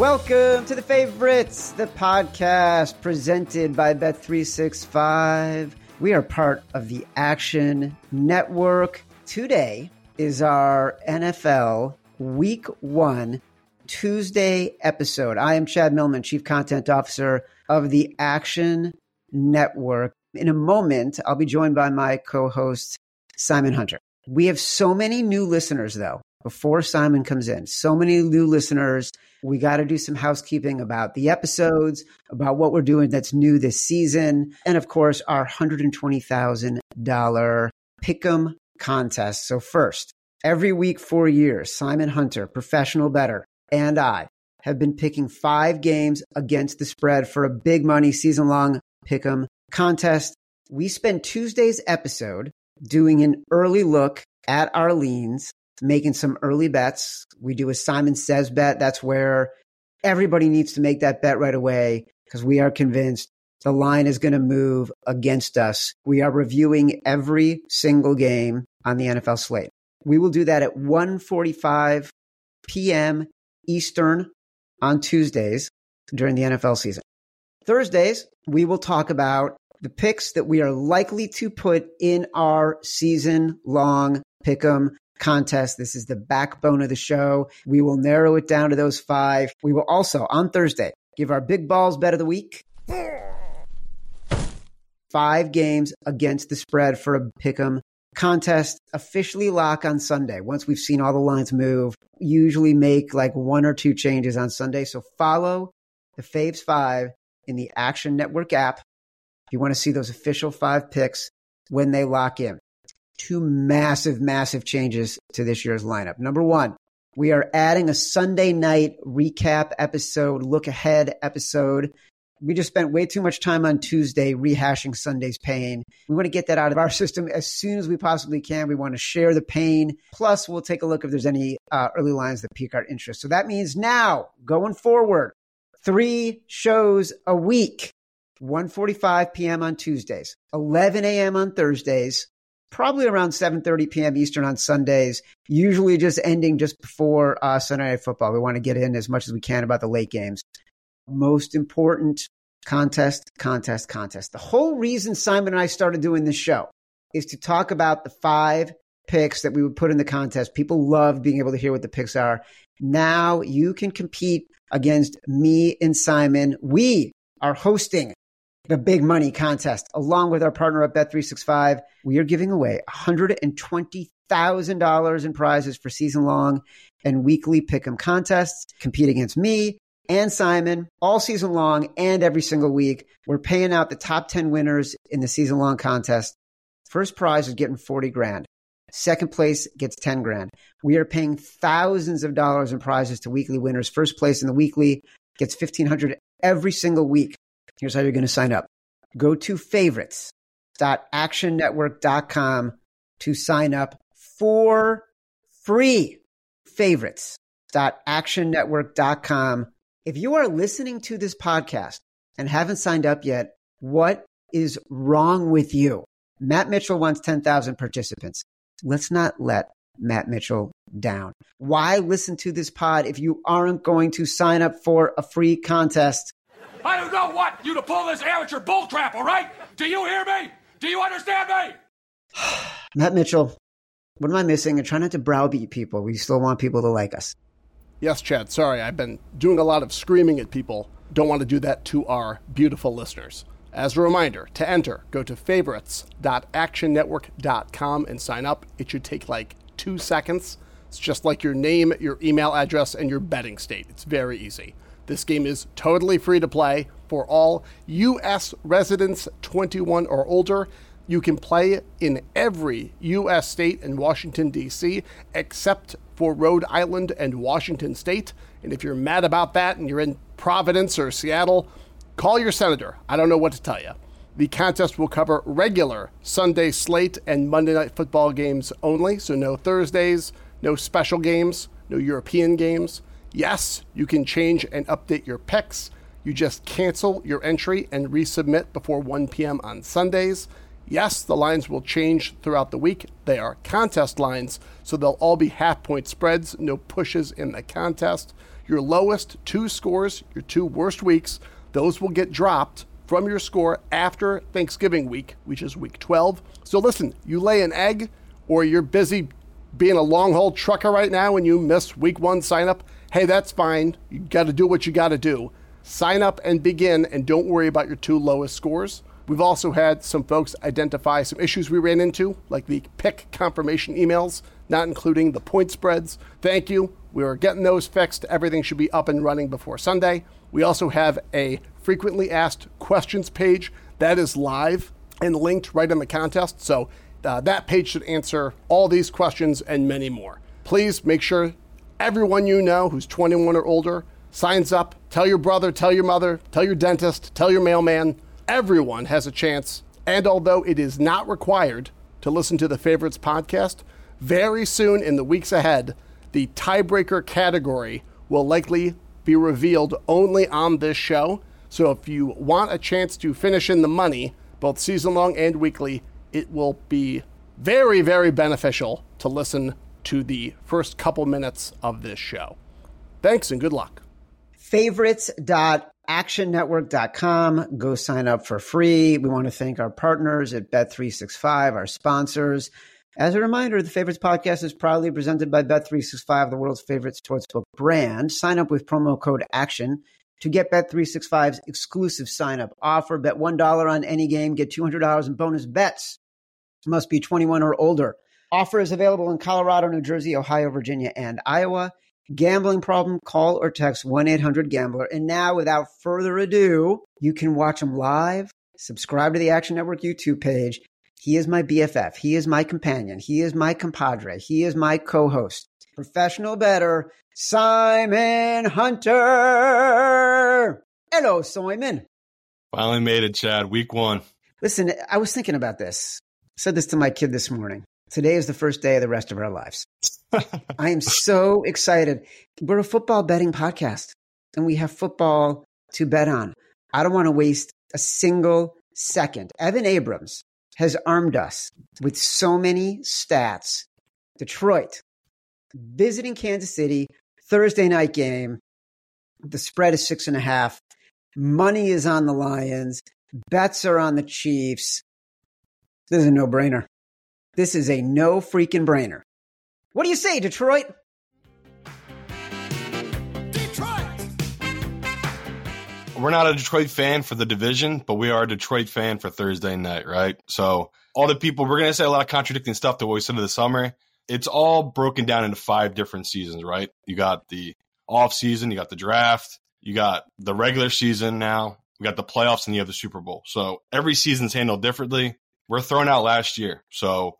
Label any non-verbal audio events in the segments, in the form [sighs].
Welcome to the favorites, the podcast presented by Bet365. We are part of the Action Network. Today is our NFL Week One Tuesday episode. I am Chad Millman, Chief Content Officer of the Action Network. In a moment, I'll be joined by my co host, Simon Hunter. We have so many new listeners, though, before Simon comes in. So many new listeners. We got to do some housekeeping about the episodes, about what we're doing that's new this season, and of course, our $120,000 Pick'em contest. So, first, every week for years, Simon Hunter, professional bettor, and I have been picking five games against the spread for a big money season long Pick'em contest. We spend Tuesday's episode doing an early look at our leans, making some early bets. We do a Simon Says bet. That's where everybody needs to make that bet right away because we are convinced the line is going to move against us. We are reviewing every single game on the NFL slate. We will do that at 1:45 p.m. Eastern on Tuesdays during the NFL season. Thursdays, we will talk about the picks that we are likely to put in our season long pick'em contest. This is the backbone of the show. We will narrow it down to those five. We will also on Thursday give our big balls bet of the week. Five games against the spread for a pick'em contest officially lock on Sunday. Once we've seen all the lines move, usually make like one or two changes on Sunday. So follow the Faves Five in the Action Network app. If you want to see those official five picks when they lock in. Two massive, massive changes to this year's lineup. Number one, we are adding a Sunday night recap episode, look ahead episode. We just spent way too much time on Tuesday rehashing Sunday's pain. We want to get that out of our [laughs] system as soon as we possibly can. We want to share the pain. Plus, we'll take a look if there's any uh, early lines that pique our interest. So that means now, going forward, three shows a week 1.45 p.m on tuesdays 11 a.m on thursdays probably around 7.30 p.m eastern on sundays usually just ending just before uh, sunday night football. We want to get in as much as we can about the late games. Most important contest contest contest. The whole reason simon and i started doing this show is to talk about the five picks that we would put in the contest. People love being able to hear what the picks are. Now you can compete against me and Simon. We are hosting the big money contest along with our partner at Bet365. We are giving away $120,000 in prizes for season long and weekly pick'em contests. Compete against me and Simon all season long and every single week. We're paying out the top 10 winners in the season long contest. First prize is getting 40 grand. Second place gets 10 grand. We are paying thousands of dollars in prizes to weekly winners. First place in the weekly gets 1500 every single week. Here's how you're going to sign up. Go to favorites.actionnetwork.com to sign up for free. Favorites.actionnetwork.com. If you are listening to this podcast and haven't signed up yet, what is wrong with you? Matt Mitchell wants 10,000 participants let's not let Matt Mitchell down. Why listen to this pod if you aren't going to sign up for a free contest? I don't know what you to pull this amateur bull trap, all right? Do you hear me? Do you understand me? [sighs] Matt Mitchell, what am I missing? And try not to browbeat people. We still want people to like us. Yes, Chad. Sorry, I've been doing a lot of screaming at people. Don't want to do that to our beautiful listeners. As a reminder, to enter, go to favorites.actionnetwork.com and sign up. It should take like two seconds. It's just like your name, your email address, and your betting state. It's very easy. This game is totally free to play for all U.S. residents 21 or older. You can play in every U.S. state and Washington, D.C., except for Rhode Island and Washington State. And if you're mad about that and you're in Providence or Seattle, Call your senator. I don't know what to tell you. The contest will cover regular Sunday slate and Monday night football games only, so no Thursdays, no special games, no European games. Yes, you can change and update your picks. You just cancel your entry and resubmit before 1 p.m. on Sundays. Yes, the lines will change throughout the week. They are contest lines, so they'll all be half point spreads, no pushes in the contest. Your lowest two scores, your two worst weeks, those will get dropped from your score after Thanksgiving week, which is week 12. So listen, you lay an egg or you're busy being a long haul trucker right now and you miss week one sign up, hey, that's fine. You got to do what you got to do. Sign up and begin, and don't worry about your two lowest scores. We've also had some folks identify some issues we ran into, like the pick confirmation emails, not including the point spreads. Thank you. We are getting those fixed. Everything should be up and running before Sunday. We also have a frequently asked questions page that is live and linked right in the contest. So uh, that page should answer all these questions and many more. Please make sure everyone you know who's 21 or older signs up. Tell your brother, tell your mother, tell your dentist, tell your mailman. Everyone has a chance. And although it is not required to listen to the Favorites podcast, very soon in the weeks ahead, the tiebreaker category will likely be revealed only on this show. So if you want a chance to finish in the money, both season long and weekly, it will be very, very beneficial to listen to the first couple minutes of this show. Thanks and good luck. Favorites.actionnetwork.com. Go sign up for free. We want to thank our partners at Bet365, our sponsors. As a reminder, the Favorites podcast is proudly presented by Bet365, the world's favorite sportsbook brand. Sign up with promo code ACTION to get Bet365's exclusive sign up offer. Bet $1 on any game, get $200 in bonus bets. Must be 21 or older. Offer is available in Colorado, New Jersey, Ohio, Virginia, and Iowa. Gambling problem, call or text 1 800 Gambler. And now, without further ado, you can watch them live. Subscribe to the Action Network YouTube page. He is my BFF. He is my companion. He is my compadre. He is my co host. Professional bettor, Simon Hunter. Hello, Simon. Finally made it, Chad. Week one. Listen, I was thinking about this. I said this to my kid this morning. Today is the first day of the rest of our lives. [laughs] I am so excited. We're a football betting podcast and we have football to bet on. I don't want to waste a single second. Evan Abrams has armed us with so many stats. Detroit visiting Kansas City, Thursday night game. The spread is six and a half. Money is on the Lions. Bets are on the Chiefs. This is a no brainer. This is a no freaking brainer. What do you say, Detroit? Detroit! We're not a Detroit fan for the division, but we are a Detroit fan for Thursday night, right? So all the people, we're going to say a lot of contradicting stuff to what we said in the summer. It's all broken down into five different seasons, right? You got the off season, you got the draft, you got the regular season now, we got the playoffs, and you have the Super Bowl. So every season's handled differently. We're thrown out last year. So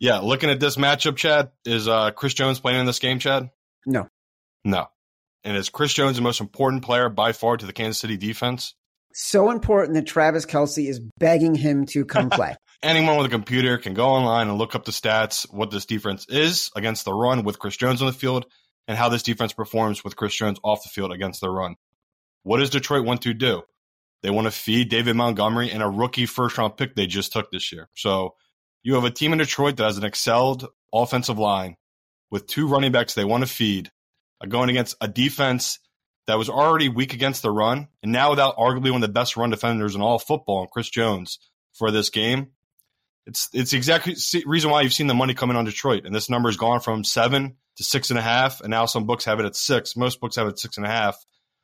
yeah, looking at this matchup, Chad, is uh, Chris Jones playing in this game, Chad? No. No. And is Chris Jones the most important player by far to the Kansas City defense? So important that Travis Kelce is begging him to come [laughs] play. Anyone with a computer can go online and look up the stats, what this defense is against the run with Chris Jones on the field, and how this defense performs with Chris Jones off the field against the run. What does Detroit want to do? They want to feed David Montgomery and a rookie first round pick they just took this year. So you have a team in Detroit that has an excelled offensive line with two running backs they want to feed, uh, going against a defense that was already weak against the run, and now without arguably one of the best run defenders in all football, Chris Jones, for this game. It's it's exactly the reason why you've seen the money coming on Detroit, and this number has gone from seven to six and a half, and now some books have it at six. Most books have it at six and a half.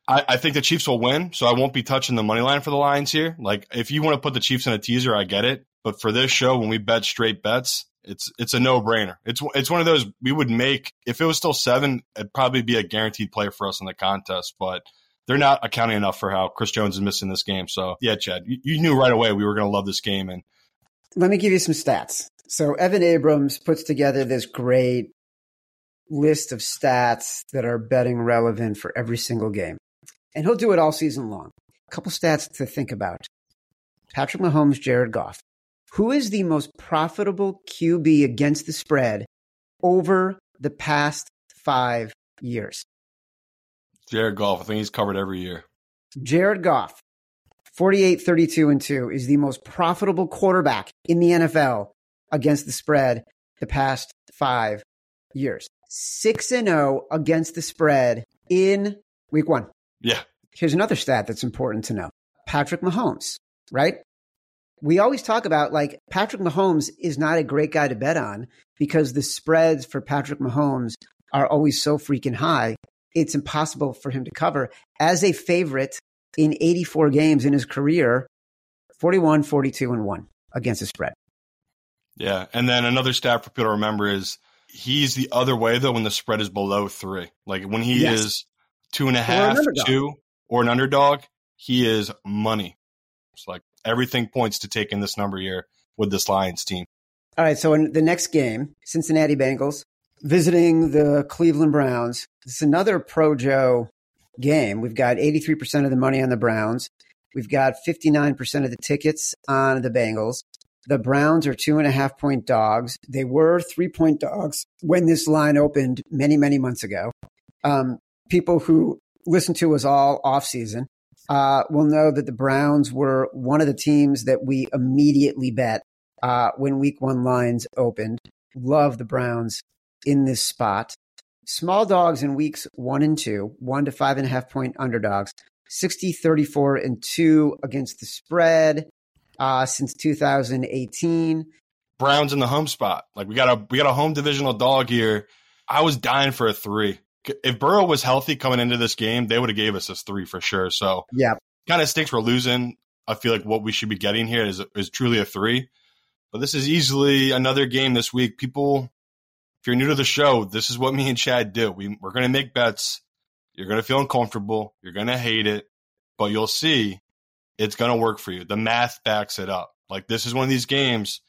I, I think the Chiefs will win, so I won't be touching the money line for the Lions here. Like, if you want to put the Chiefs in a teaser, I get it. But for this show, when we bet straight bets, it's it's a no brainer. It's it's one of those we would make if it was still seven, it'd probably be a guaranteed play for us in the contest. But they're not accounting enough for how Chris Jones is missing this game. So yeah, Chad, you, you knew right away we were going to love this game. And let me give you some stats. So Evan Abrams puts together this great list of stats that are betting relevant for every single game and he'll do it all season long. A couple stats to think about Patrick Mahomes, Jared Goff. Who is the most profitable QB against the spread over the past five years? Jared Goff. I think he's covered every year. Jared Goff, 48, 32, and 2, is the most profitable quarterback in the NFL against the spread the past five years. 6 and 0 against the spread in week one. Yeah. Here's another stat that's important to know Patrick Mahomes, right? We always talk about like Patrick Mahomes is not a great guy to bet on because the spreads for Patrick Mahomes are always so freaking high. It's impossible for him to cover. As a favorite in 84 games in his career, 41, 42, and 1 against the spread. Yeah. And then another stat for people to remember is he's the other way, though, when the spread is below three. Like when he yes. is two and a half, or two, or an underdog, he is money. It's like everything points to taking this number here with this Lions team. All right. So in the next game, Cincinnati Bengals visiting the Cleveland Browns. It's another Pro Joe game. We've got 83% of the money on the Browns. We've got 59% of the tickets on the Bengals. The Browns are two and a half point dogs. They were three point dogs when this line opened many, many months ago. Um, people who listen to us all off season uh, will know that the Browns were one of the teams that we immediately bet uh, when week one lines opened. Love the Browns in this spot. Small dogs in weeks one and two, one to five and a half point underdogs, 60, 34, and two against the spread uh, since 2018. Browns in the home spot. Like we got a we got a home divisional dog here. I was dying for a three. If Burrow was healthy coming into this game, they would have gave us this three for sure. So yeah, kind of stinks we're losing. I feel like what we should be getting here is is truly a three. But this is easily another game this week. People, if you're new to the show, this is what me and Chad do. We, we're going to make bets. You're going to feel uncomfortable. You're going to hate it, but you'll see it's going to work for you. The math backs it up. Like this is one of these games.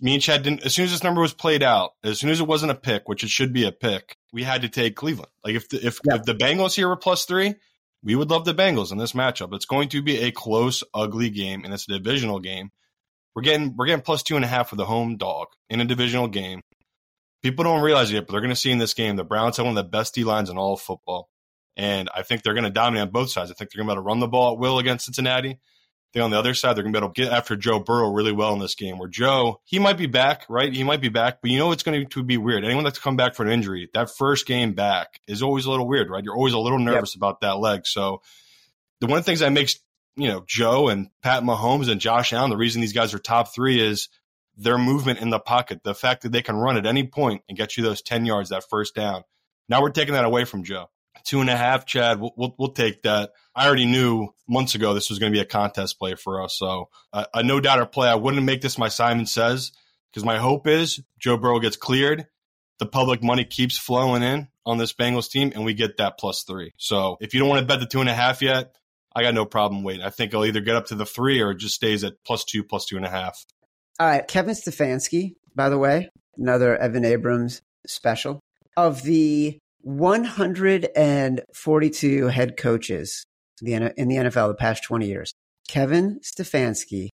Me and Chad didn't. As soon as this number was played out, as soon as it wasn't a pick, which it should be a pick, we had to take Cleveland. Like if the, if, if the Bengals here were plus three, we would love the Bengals in this matchup. It's going to be a close, ugly game, and it's a divisional game. We're getting we're getting plus two and a half for the home dog in a divisional game. People don't realize it yet, but they're going to see in this game the Browns have one of the best D lines in all of football. And I think they're going to dominate on both sides. I think they're going to be able to run the ball at will against Cincinnati. Think on the other side, they're going to be able to get after Joe Burrow really well in this game. Where Joe, he might be back, right? He might be back, but you know it's going to be weird. Anyone that's come back for an injury, that first game back is always a little weird, right? You're always a little nervous yep. about that leg. So the one of the things that makes you know Joe and Pat Mahomes and Josh Allen, the reason these guys are top three is their movement in the pocket, the fact that they can run at any point and get you those ten yards, that first down. Now we're taking that away from Joe two and a half, Chad. We'll, we'll, we'll, take that. I already knew months ago this was going to be a contest play for us. So uh, a no doubter play. I wouldn't make this my Simon says because my hope is Joe Burrow gets cleared. The public money keeps flowing in on this Bengals team and we get that plus three. So if you don't want to bet the two and a half yet, I got no problem waiting. I think I'll either get up to the three or it just stays at plus two, plus two and a half. All right. Kevin Stefanski, by the way, another Evan Abrams special. Of the 142 head coaches in the NFL the past 20 years. Kevin Stefanski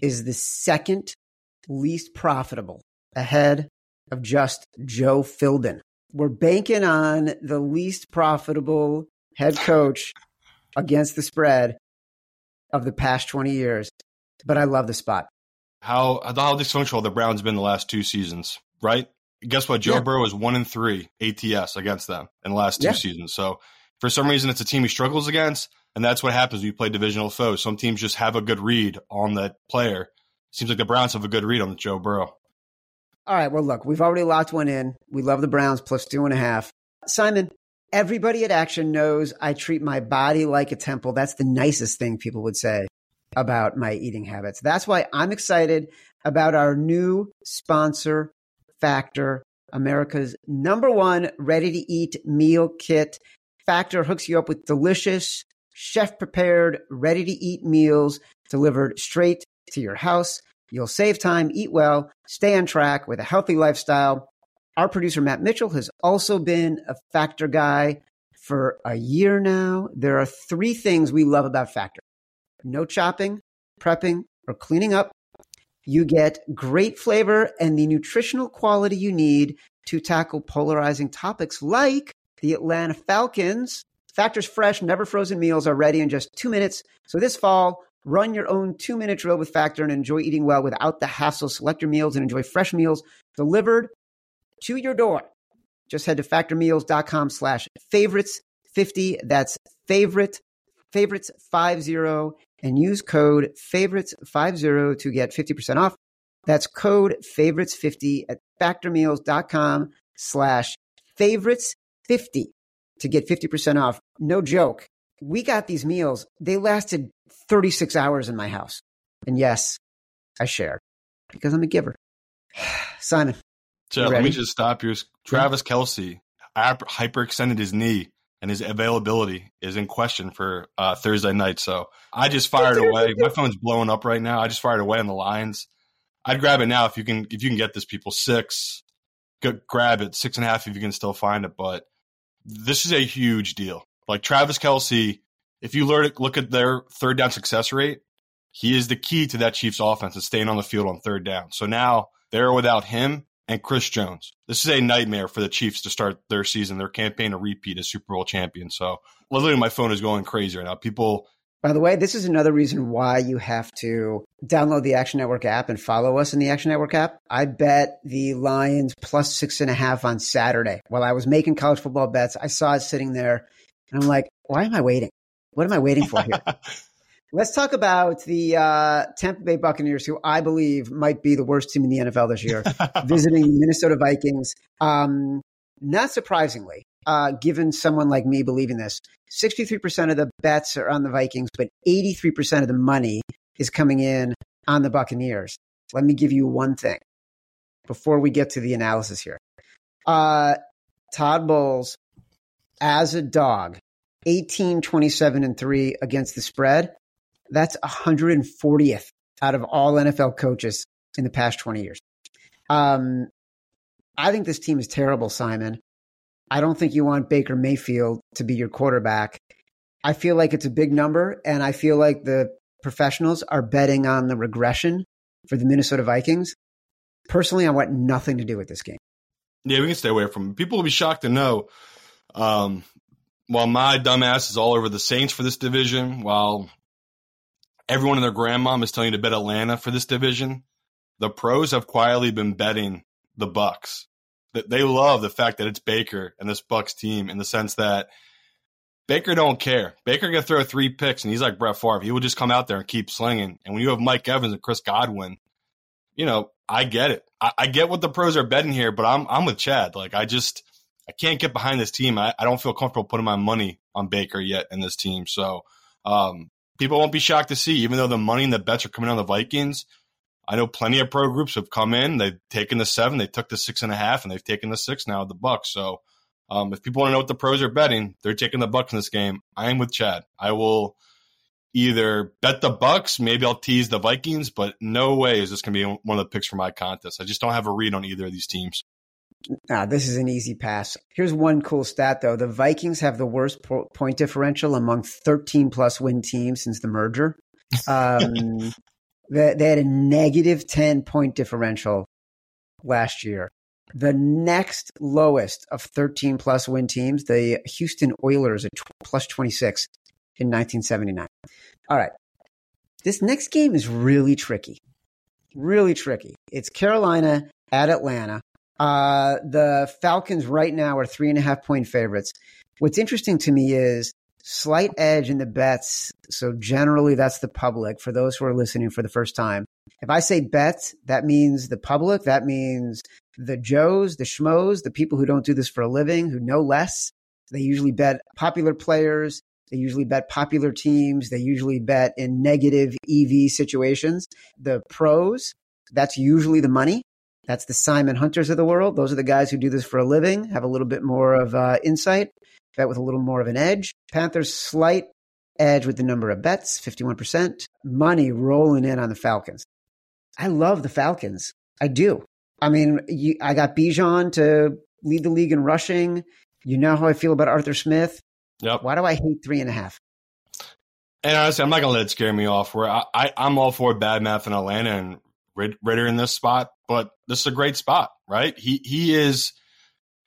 is the second least profitable ahead of just Joe Philbin. We're banking on the least profitable head coach against the spread of the past 20 years. But I love the spot. How how dysfunctional the Browns been the last two seasons, right? Guess what? Joe yeah. Burrow is one in three ATS against them in the last two yeah. seasons. So for some reason, it's a team he struggles against, and that's what happens when you play divisional foes. Some teams just have a good read on that player. Seems like the Browns have a good read on Joe Burrow. All right. Well, look, we've already locked one in. We love the Browns plus two and a half. Simon, everybody at Action knows I treat my body like a temple. That's the nicest thing people would say about my eating habits. That's why I'm excited about our new sponsor, Factor, America's number one ready to eat meal kit. Factor hooks you up with delicious, chef prepared, ready to eat meals delivered straight to your house. You'll save time, eat well, stay on track with a healthy lifestyle. Our producer, Matt Mitchell, has also been a Factor guy for a year now. There are three things we love about Factor no chopping, prepping, or cleaning up you get great flavor and the nutritional quality you need to tackle polarizing topics like the Atlanta Falcons. Factor's fresh, never frozen meals are ready in just two minutes. So this fall, run your own two minute drill with Factor and enjoy eating well without the hassle. Select your meals and enjoy fresh meals delivered to your door. Just head to factormeals.com slash favorites 50. That's favorite, favorites 50 and use code favorites50 to get 50% off. That's code favorites50 at factormeals.com slash favorites50 to get 50% off. No joke. We got these meals. They lasted 36 hours in my house. And yes, I shared because I'm a giver. [sighs] Simon. So let me just stop you. Travis Kelce hyperextended his knee and his availability is in question for uh, Thursday night. So I just fired away. My phone's blowing up right now. I just fired away on the lines. I'd grab it now if you can. If you can get this, people six, go, grab it six and a half if you can still find it. But this is a huge deal. Like Travis Kelce, if you look at their third down success rate, he is the key to that Chiefs offense and staying on the field on third down. So now they're without him and Chris Jones. This is a nightmare for the Chiefs to start their season, their campaign to repeat as Super Bowl champion. So literally, my phone is going crazy right now. People. By the way, this is another reason why you have to download the Action Network app and follow us in the Action Network app. I bet the Lions plus six and a half on Saturday. While I was making college football bets, I saw it sitting there, and I'm like, why am I waiting? What am I waiting for here? [laughs] Let's talk about the uh, Tampa Bay Buccaneers, who I believe might be the worst team in the NFL this year, [laughs] visiting the Minnesota Vikings. Um, not surprisingly, uh, given someone like me believing this, 63% of the bets are on the Vikings, but 83% of the money is coming in on the Buccaneers. Let me give you one thing before we get to the analysis here. Uh, Todd Bowles, as a dog, 18, 27, and 3 against the spread. That's 140th out of all NFL coaches in the past 20 years. Um, I think this team is terrible, Simon. I don't think you want Baker Mayfield to be your quarterback. I feel like it's a big number, and I feel like the professionals are betting on the regression for the Minnesota Vikings. Personally, I want nothing to do with this game. Yeah, we can stay away from it. People will be shocked to know. Um, while my dumbass is all over the Saints for this division, while everyone and their grandmom is telling you to bet Atlanta for this division. The pros have quietly been betting the Bucks. That they love the fact that it's Baker and this Bucks team in the sense that Baker don't care. Baker can throw three picks and he's like Brett Favre. He will just come out there and keep slinging. And when you have Mike Evans and Chris Godwin, you know, I get it. I, I get what the pros are betting here, but I'm I'm with Chad. Like I just I can't get behind this team. I, I don't feel comfortable putting my money on Baker yet in this team. So um, people won't be shocked to see, even though the money and the bets are coming on the Vikings. I know plenty of pro groups have come in. They've taken the seven, they took the six and a half, and they've taken the six now the Bucks. So um, if people want to know what the pros are betting, they're taking the Bucks in this game. I am with Chad. I will either bet the Bucks, maybe I'll tease the Vikings, but no way is this going to be one of the picks for my contest. I just don't have a read on either of these teams. Ah, this is an easy pass. Here's one cool stat, though. The Vikings have the worst po- point differential among 13 plus win teams since the merger. [laughs] Um, they, they had a negative 10 point differential last year. The next lowest of 13 plus win teams, the Houston Oilers at plus 26 in 1979. All right. This next game is really tricky. Really tricky. It's Carolina at Atlanta. Uh, the Falcons right now are three and a half point favorites. What's interesting to me is slight edge in the bets. So generally, that's the public for those who are listening for the first time. If I say bet, that means the public. That means the Joes, the Schmoes, the people who don't do this for a living, who know less. They usually bet popular players. They usually bet popular teams. They usually bet in negative EV situations. The pros, that's usually the money. That's the Simon Hunters of the world. Those are the guys who do this for a living, have a little bit more of uh, insight, bet with a little more of an edge. Panthers slight edge with the number of bets, 51%. Money rolling in on the Falcons. I love the Falcons. I do. I mean, you, I got Bijan to lead the league in rushing. You know how I feel about Arthur Smith. Yep. Why do I hate three and a half? And honestly, I'm not gonna let it scare me off. Where I, I am all for bad math in Atlanta and Ridder in this spot, but this is a great spot, right? He he is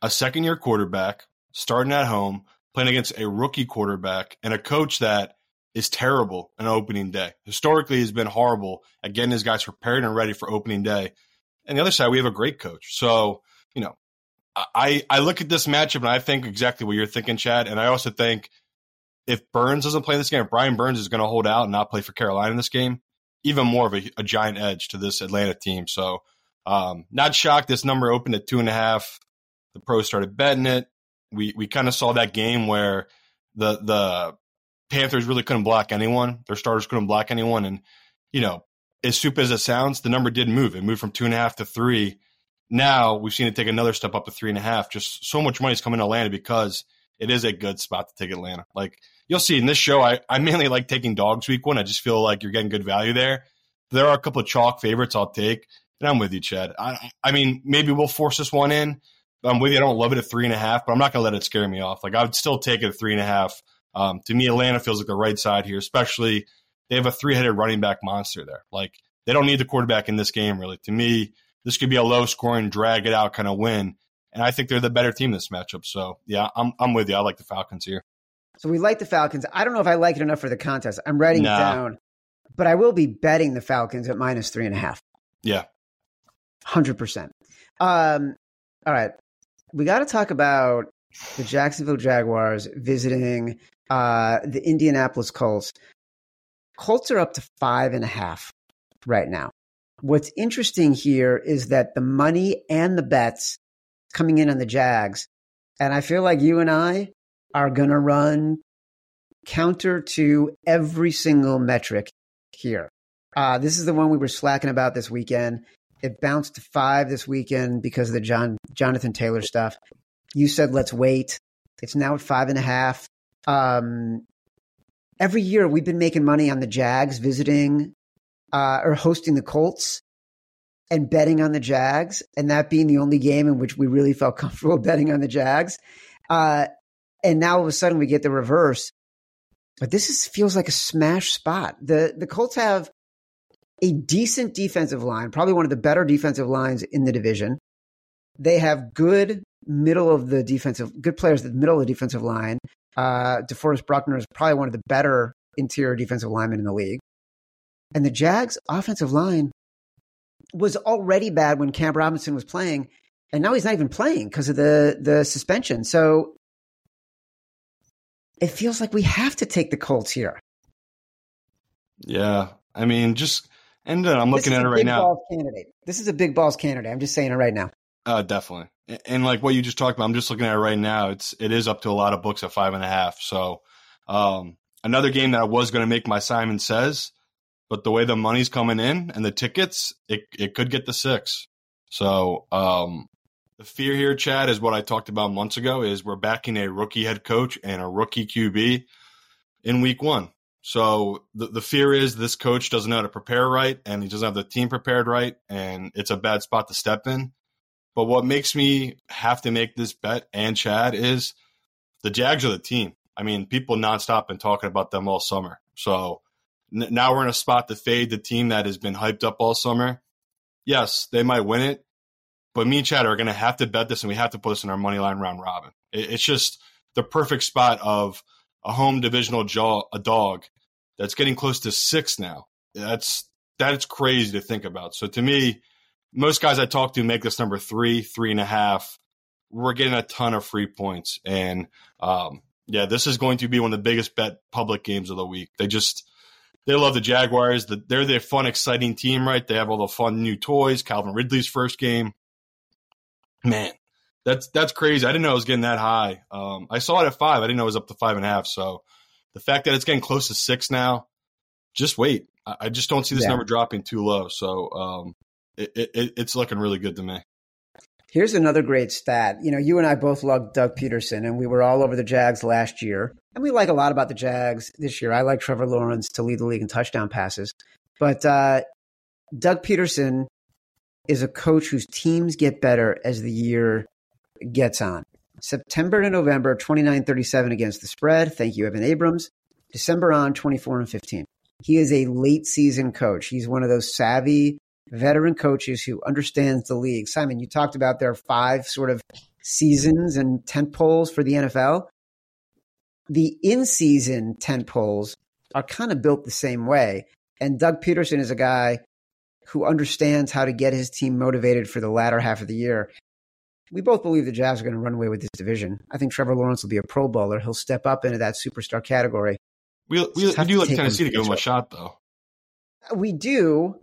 a second year quarterback starting at home, playing against a rookie quarterback and a coach that is terrible on opening day. Historically, he's been horrible at getting his guys prepared and ready for opening day. And the other side, we have a great coach. So, you know, I, I look at this matchup and I think exactly what you're thinking, Chad. And I also think if Burns doesn't play this game, if Brian Burns is going to hold out and not play for Carolina in this game, even more of a, a giant edge to this Atlanta team. So, um, not shocked. This number opened at two and a half. The pros started betting it. We we kind of saw that game where the the Panthers really couldn't block anyone. Their starters couldn't block anyone, and you know, as stupid as it sounds, the number did move. It moved from two and a half to three. Now we've seen it take another step up to three and a half. Just so much money is coming to Atlanta because it is a good spot to take Atlanta. Like you'll see in this show, I, I mainly like taking dogs week one. I just feel like you're getting good value there. There are a couple of chalk favorites I'll take, and I'm with you, Chad. I, I mean, maybe we'll force this one in. I'm with you. I don't love it at three and a half, but I'm not going to let it scare me off. Like I would still take it at three and a half. Um, to me, Atlanta feels like the right side here, especially they have a three headed running back monster there. Like they don't need the quarterback in this game, really. To me, this could be a low scoring, drag it out kind of win. And I think they're the better team in this matchup. So yeah, I'm I'm with you. I like the Falcons here. So we like the Falcons. I don't know if I like it enough for the contest. I'm writing nah. it down, but I will be betting the Falcons at minus three and a half. Yeah, hundred percent. Um, all right, we got to talk about the Jacksonville Jaguars visiting uh, the Indianapolis Colts. Colts are up to five and a half right now. What's interesting here is that the money and the bets coming in on the Jags, and I feel like you and I are going to run counter to every single metric here. Uh, this is the one we were slacking about this weekend. It bounced to five this weekend because of the John Jonathan Taylor stuff. You said let's wait. It's now at five and a half. Um, every year we've been making money on the Jags visiting uh, or hosting the Colts and betting on the Jags, and that being the only game in which we really felt [laughs] comfortable betting on the Jags. Uh, and now all of a sudden we get the reverse. But this is, feels like a smash spot. The the Colts have a decent defensive line, probably one of the better defensive lines in the division. They have good middle of the defensive, good players at the middle of the defensive line. Uh, DeForest Buckner is probably one of the better interior defensive linemen in the league. And the Jags' offensive line was already bad when Cam Robinson was playing, and now he's not even playing because of the the suspension. So it feels like we have to take the Colts here. Yeah, I mean, just and uh, I'm looking at it right now. Candidate. This is a big balls candidate. I'm just saying it right now. Uh, definitely. And like what you just talked about, I'm just looking at it right now. It's it is up to a lot of books at five and a half. So um, another game that I was going to make my Simon says, but the way the money's coming in and the tickets, it it could get the six. So um, the fear here, Chad, is what I talked about months ago. Is we're backing a rookie head coach and a rookie QB in week one. So the, the fear is this coach doesn't know how to prepare right and he doesn't have the team prepared right and it's a bad spot to step in. But what makes me have to make this bet and Chad is the Jags are the team. I mean, people nonstop been talking about them all summer. So n- now we're in a spot to fade the team that has been hyped up all summer. Yes, they might win it, but me and Chad are going to have to bet this and we have to put this in our money line round robin. It, it's just the perfect spot of a home divisional jaw, a dog that's getting close to six now. That's that's crazy to think about. So to me, most guys I talk to make this number three, three and a half. We're getting a ton of free points, and um, yeah, this is going to be one of the biggest bet public games of the week. They just they love the Jaguars. they're the fun, exciting team, right? They have all the fun new toys. Calvin Ridley's first game, man, that's that's crazy. I didn't know it was getting that high. Um, I saw it at five. I didn't know it was up to five and a half. So the fact that it's getting close to six now, just wait. I, I just don't see this yeah. number dropping too low. So um, it, it, it's looking really good to me. Here's another great stat. You know, you and I both love Doug Pederson, and we were all over the Jags last year. And we like a lot about the Jags this year. I like Trevor Lawrence to lead the league in touchdown passes. But uh, Doug Pederson is a coach whose teams get better as the year gets on. September to November, 29 37 against the spread. Thank you, Evan Abrams. December on, 24 and 15. He is a late season coach. He's one of those savvy veteran coaches who understands the league. Simon, you talked about there are five sort of seasons and tent poles for the NFL. The in season tent poles are kind of built the same way. And Doug Pederson is a guy who understands how to get his team motivated for the latter half of the year we both believe the Jags are going to run away with this division. I think Trevor Lawrence will be a Pro Bowler. He'll step up into that superstar category. We we, we do like Tennessee to give him a shot, though. Uh, we do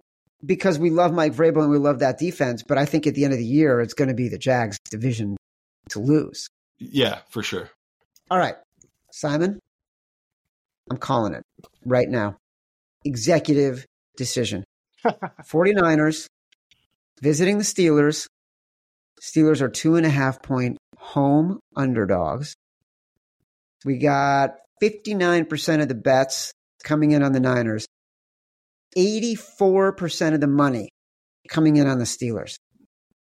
because we love Mike Vrabel and we love that defense. But I think at the end of the year, it's going to be the Jags division to lose. Yeah, for sure. All right, Simon, I'm calling it right now. Executive decision. [laughs] 49ers visiting the Steelers. Steelers are two and a half point home underdogs. We got 59% of the bets coming in on the Niners, 84% of the money coming in on the Steelers.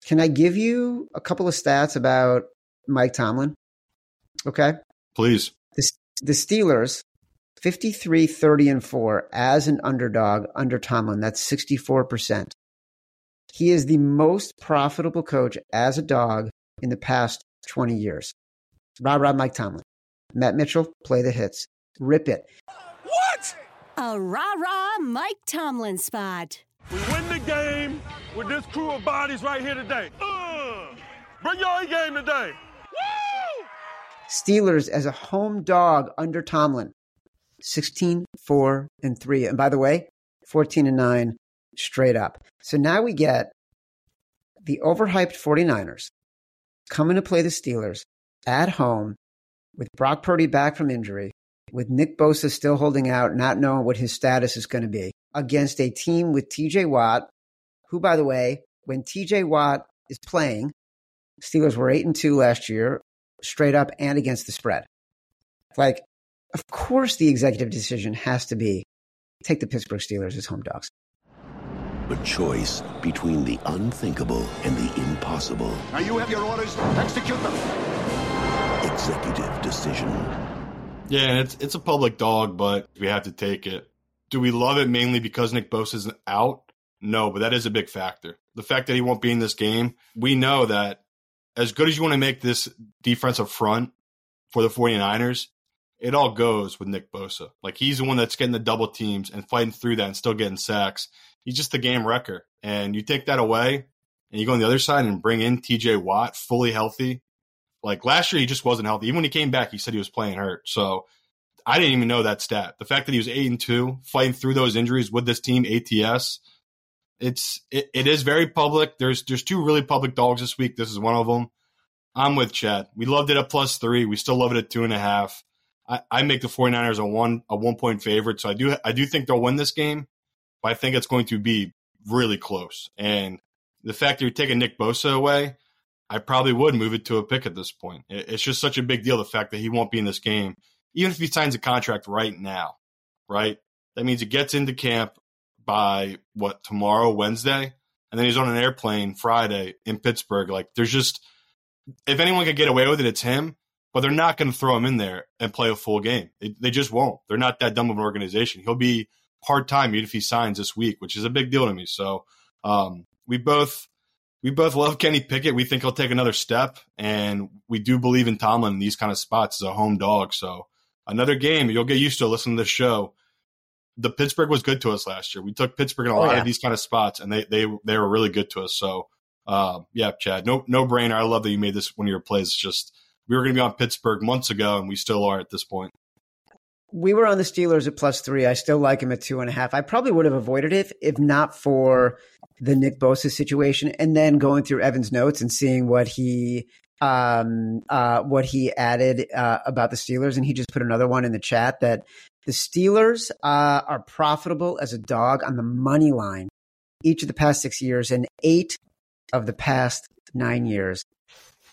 Can I give you a couple of stats about Mike Tomlin? Okay. Please. The, the Steelers, 53, 30, and 4 as an underdog under Tomlin. That's 64%. He is the most profitable coach as a dog in the past 20 years. Rob Rob Mike Tomlin. Matt Mitchell, play the hits. Rip it. What? A rah rah Mike Tomlin spot. We win the game with this crew of bodies right here today. Uh, bring your A game today. Woo! Steelers as a home dog under Tomlin. 16, 4, and 3. And by the way, 14 and 9 straight up. So now we get the overhyped 49ers coming to play the Steelers at home with Brock Purdy back from injury, with Nick Bosa still holding out, not knowing what his status is going to be, against a team with TJ Watt, who, by the way, when TJ Watt is playing, Steelers were 8 and 2 last year, straight up and against the spread. Like, of course, the executive decision has to be take the Pittsburgh Steelers as home dogs. A choice between the unthinkable and the impossible. Now you have your orders. Execute them. Executive decision. Yeah, it's it's a public dog, but we have to take it. Do we love it mainly because Nick Bosa is out? No, but that is a big factor. The fact that he won't be in this game, we know that as good as you want to make this defensive front for the 49ers, it all goes with Nick Bosa. Like he's the one that's getting the double teams and fighting through that and still getting sacks. He's just the game wrecker. And you take that away and you go on the other side and bring in TJ Watt fully healthy. Like last year, he just wasn't healthy. Even when he came back, he said he was playing hurt. So I didn't even know that stat. The fact that he was eight and two, fighting through those injuries with this team, ATS, it's it, it is very public. There's there's two really public dogs this week. This is one of them. I'm with Chad. We loved it at plus three. We still love it at two and a half. I, I make the 49ers a one a one point favorite. So I do I do think they'll win this game, but I think it's going to be really close. And the fact that you're taking Nick Bosa away, I probably would move it to a pick at this point. It's just such a big deal the fact that he won't be in this game, even if he signs a contract right now, right? That means he gets into camp by what tomorrow, Wednesday, and then he's on an airplane Friday in Pittsburgh. Like there's just if anyone could get away with it, it's him. But they're not going to throw him in there and play a full game. They, they just won't. They're not that dumb of an organization. He'll be part time even if he signs this week, which is a big deal to me. So um, we both we both love Kenny Pickett. We think he'll take another step, and we do believe in Tomlin in these kind of spots as a home dog. So another game you'll get used to listening to the show. The Pittsburgh was good to us last year. We took Pittsburgh in a Oh, lot yeah. of these kind of spots, and they they they were really good to us. So uh, yeah, Chad, no no brainer. I love that you made this one of your plays. It's just we were going to be on Pittsburgh months ago, and we still are at this point. We were on the Steelers at plus three. I still like him at two and a half. I probably would have avoided it if not for the Nick Bosa situation, and then going through Evan's notes and seeing what he um, uh, what he added uh, about the Steelers, and he just put another one in the chat that the Steelers uh, are profitable as a dog on the money line each of the past six years and eight of the past nine years.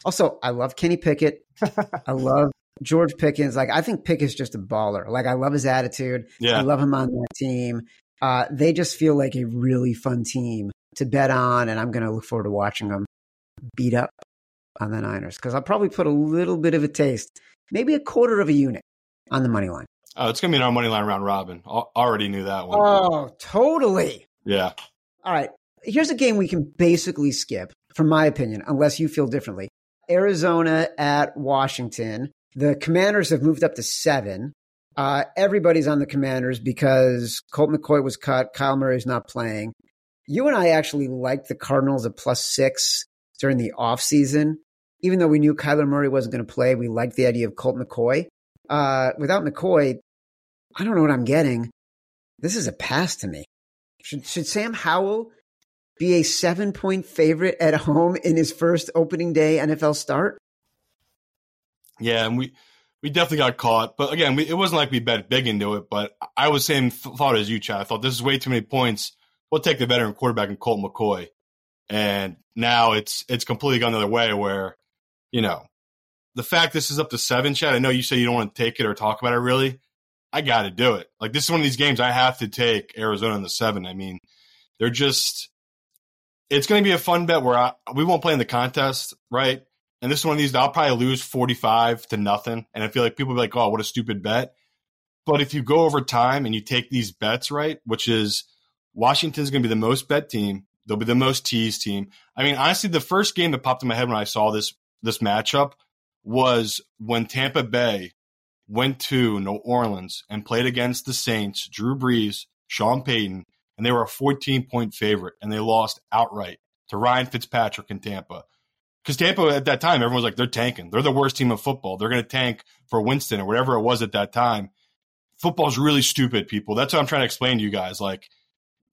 Also, I love Kenny Pickett. [laughs] I love George Pickens. Like, I think Pickett's just a baller. Like, I love his attitude. Yeah. I love him on that team. Uh, they just feel like a really fun team to bet on, and I'm going to look forward to watching them beat up on the Niners because I'll probably put a little bit of a taste, maybe a quarter of a unit on the money line. oh, it's going to be in our money line round robin. Al- Already knew that one. Oh, totally. yeah, All right. Here's a game we can basically skip, from my opinion, unless you feel differently. Arizona at Washington. The commanders have moved up to seven. Uh, everybody's on the commanders because Colt McCoy was cut. Kyler Murray's not playing. You and I actually liked the Cardinals at plus six during the offseason. even though we knew Kyler Murray wasn't going to play, we liked the idea of Colt McCoy. Uh, without McCoy, I don't know what I'm getting. This is a pass to me. Should, should Sam Howell be a seven point favorite at home in his first opening day NFL start? Yeah, and we we definitely got caught. But again, we, it wasn't like we bet big into it. But I was same thought as you, Chad. I thought this is way too many points. We'll take the veteran quarterback and Colt McCoy. And now it's it's completely gone the other way where, you know, the fact this is up to seven, Chad. I know you say you don't want to take it or talk about it really. I got to do it. Like this is one of these games I have to take Arizona in the seven. I mean, they're just. It's going to be a fun bet where I, we won't play in the contest, right? And this is one of these I'll probably lose 45 to nothing. And I feel like people be like, oh, what a stupid bet. But if you go over time and you take these bets, right, which is Washington's going to be the most bet team, they'll be the most teased team. I mean, honestly, the first game that popped in my head when I saw this this matchup was when Tampa Bay went to New Orleans and played against the Saints, Drew Brees, Sean Payton, and they were a 14 point favorite and they lost outright to Ryan Fitzpatrick in Tampa. Because Tampa at that time, everyone was like, they're tanking. They're the worst team of football. They're going to tank for Winston or whatever it was at that time. Football's really stupid, people. That's what I'm trying to explain to you guys. Like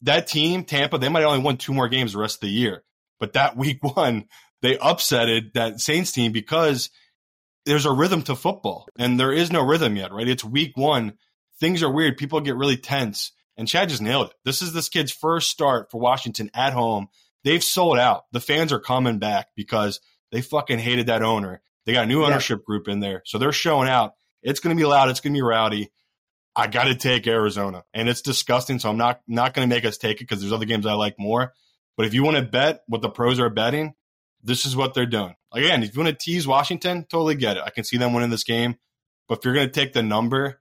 that team, Tampa, they might only won two more games the rest of the year. But that [laughs] week one, they upsetted that Saints team because there's a rhythm to football and there is no rhythm yet, right? It's week one. Things are weird. People get really tense. And Chad just nailed it. This is this kid's first start for Washington at home. They've sold out. The fans are coming back because they fucking hated that owner. They got a new ownership yeah. group in there. So they're showing out. It's going to be loud. It's going to be rowdy. I got to take Arizona. And it's disgusting. So I'm not, not going to make us take it because there's other games I like more. But if you want to bet what the pros are betting, this is what they're doing. Again, if you want to tease Washington, totally get it. I can see them winning this game. But if you're going to take the number,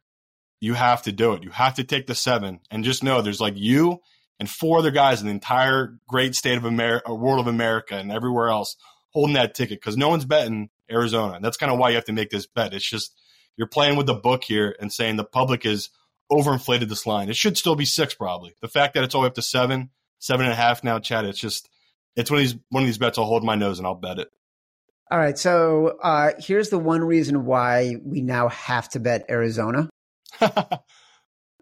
you have to do it. You have to take the seven and just know there's like you and four other guys in the entire great state of America, world of America, and everywhere else holding that ticket because no one's betting Arizona. And that's kind of why you have to make this bet. It's just you're playing with the book here and saying the public is overinflated this line. It should still be six probably. The fact that it's all up to seven, seven and a half now, Chad. It's just it's one of these one of these bets. I'll hold my nose and I'll bet it. All right. So uh, here's the one reason why we now have to bet Arizona. [laughs]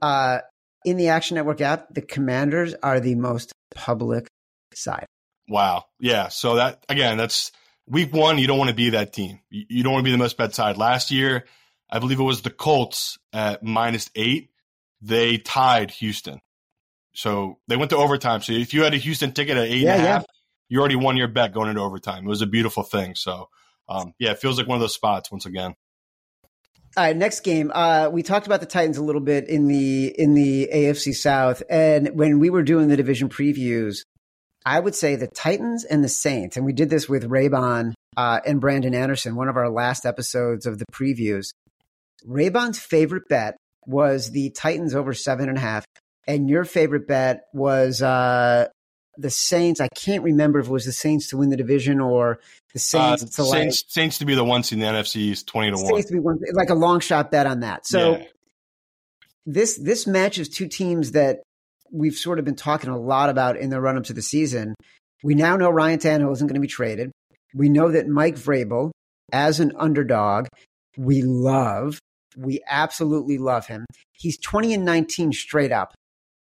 uh, in the Action Network app, the Commanders are the most public side. Wow. Yeah. So that again, that's week one. You don't want to be that team. You don't want to be the most bet side. Last year, I believe it was the Colts at minus eight. They tied Houston. So they went to overtime. So if you had a Houston ticket at eight yeah, and a half, yeah. you already won your bet going into overtime. It was a beautiful thing. So um, yeah, it feels like one of those spots once again. All right, next game. Uh, we talked about the Titans a little bit in the in the AFC South, and when we were doing the division previews, I would say the Titans and the Saints, and we did this with Raybon uh, and Brandon Anderson, one of our last episodes of the previews. Raybon's favorite bet was the Titans over seven and a half, and your favorite bet was uh, the Saints. I can't remember if it was the Saints to win the division or the Saints uh, to Saints, like, Saints to be the one seed in the NFC East, twenty to Saints one. To be one, like a long shot bet on that. So yeah. this this matches two teams that we've sort of been talking a lot about in the run up to the season. We now know Ryan Tannehill isn't going to be traded. We know that Mike Vrabel, as an underdog, we love. We absolutely love him. He's 20 and 19 straight up,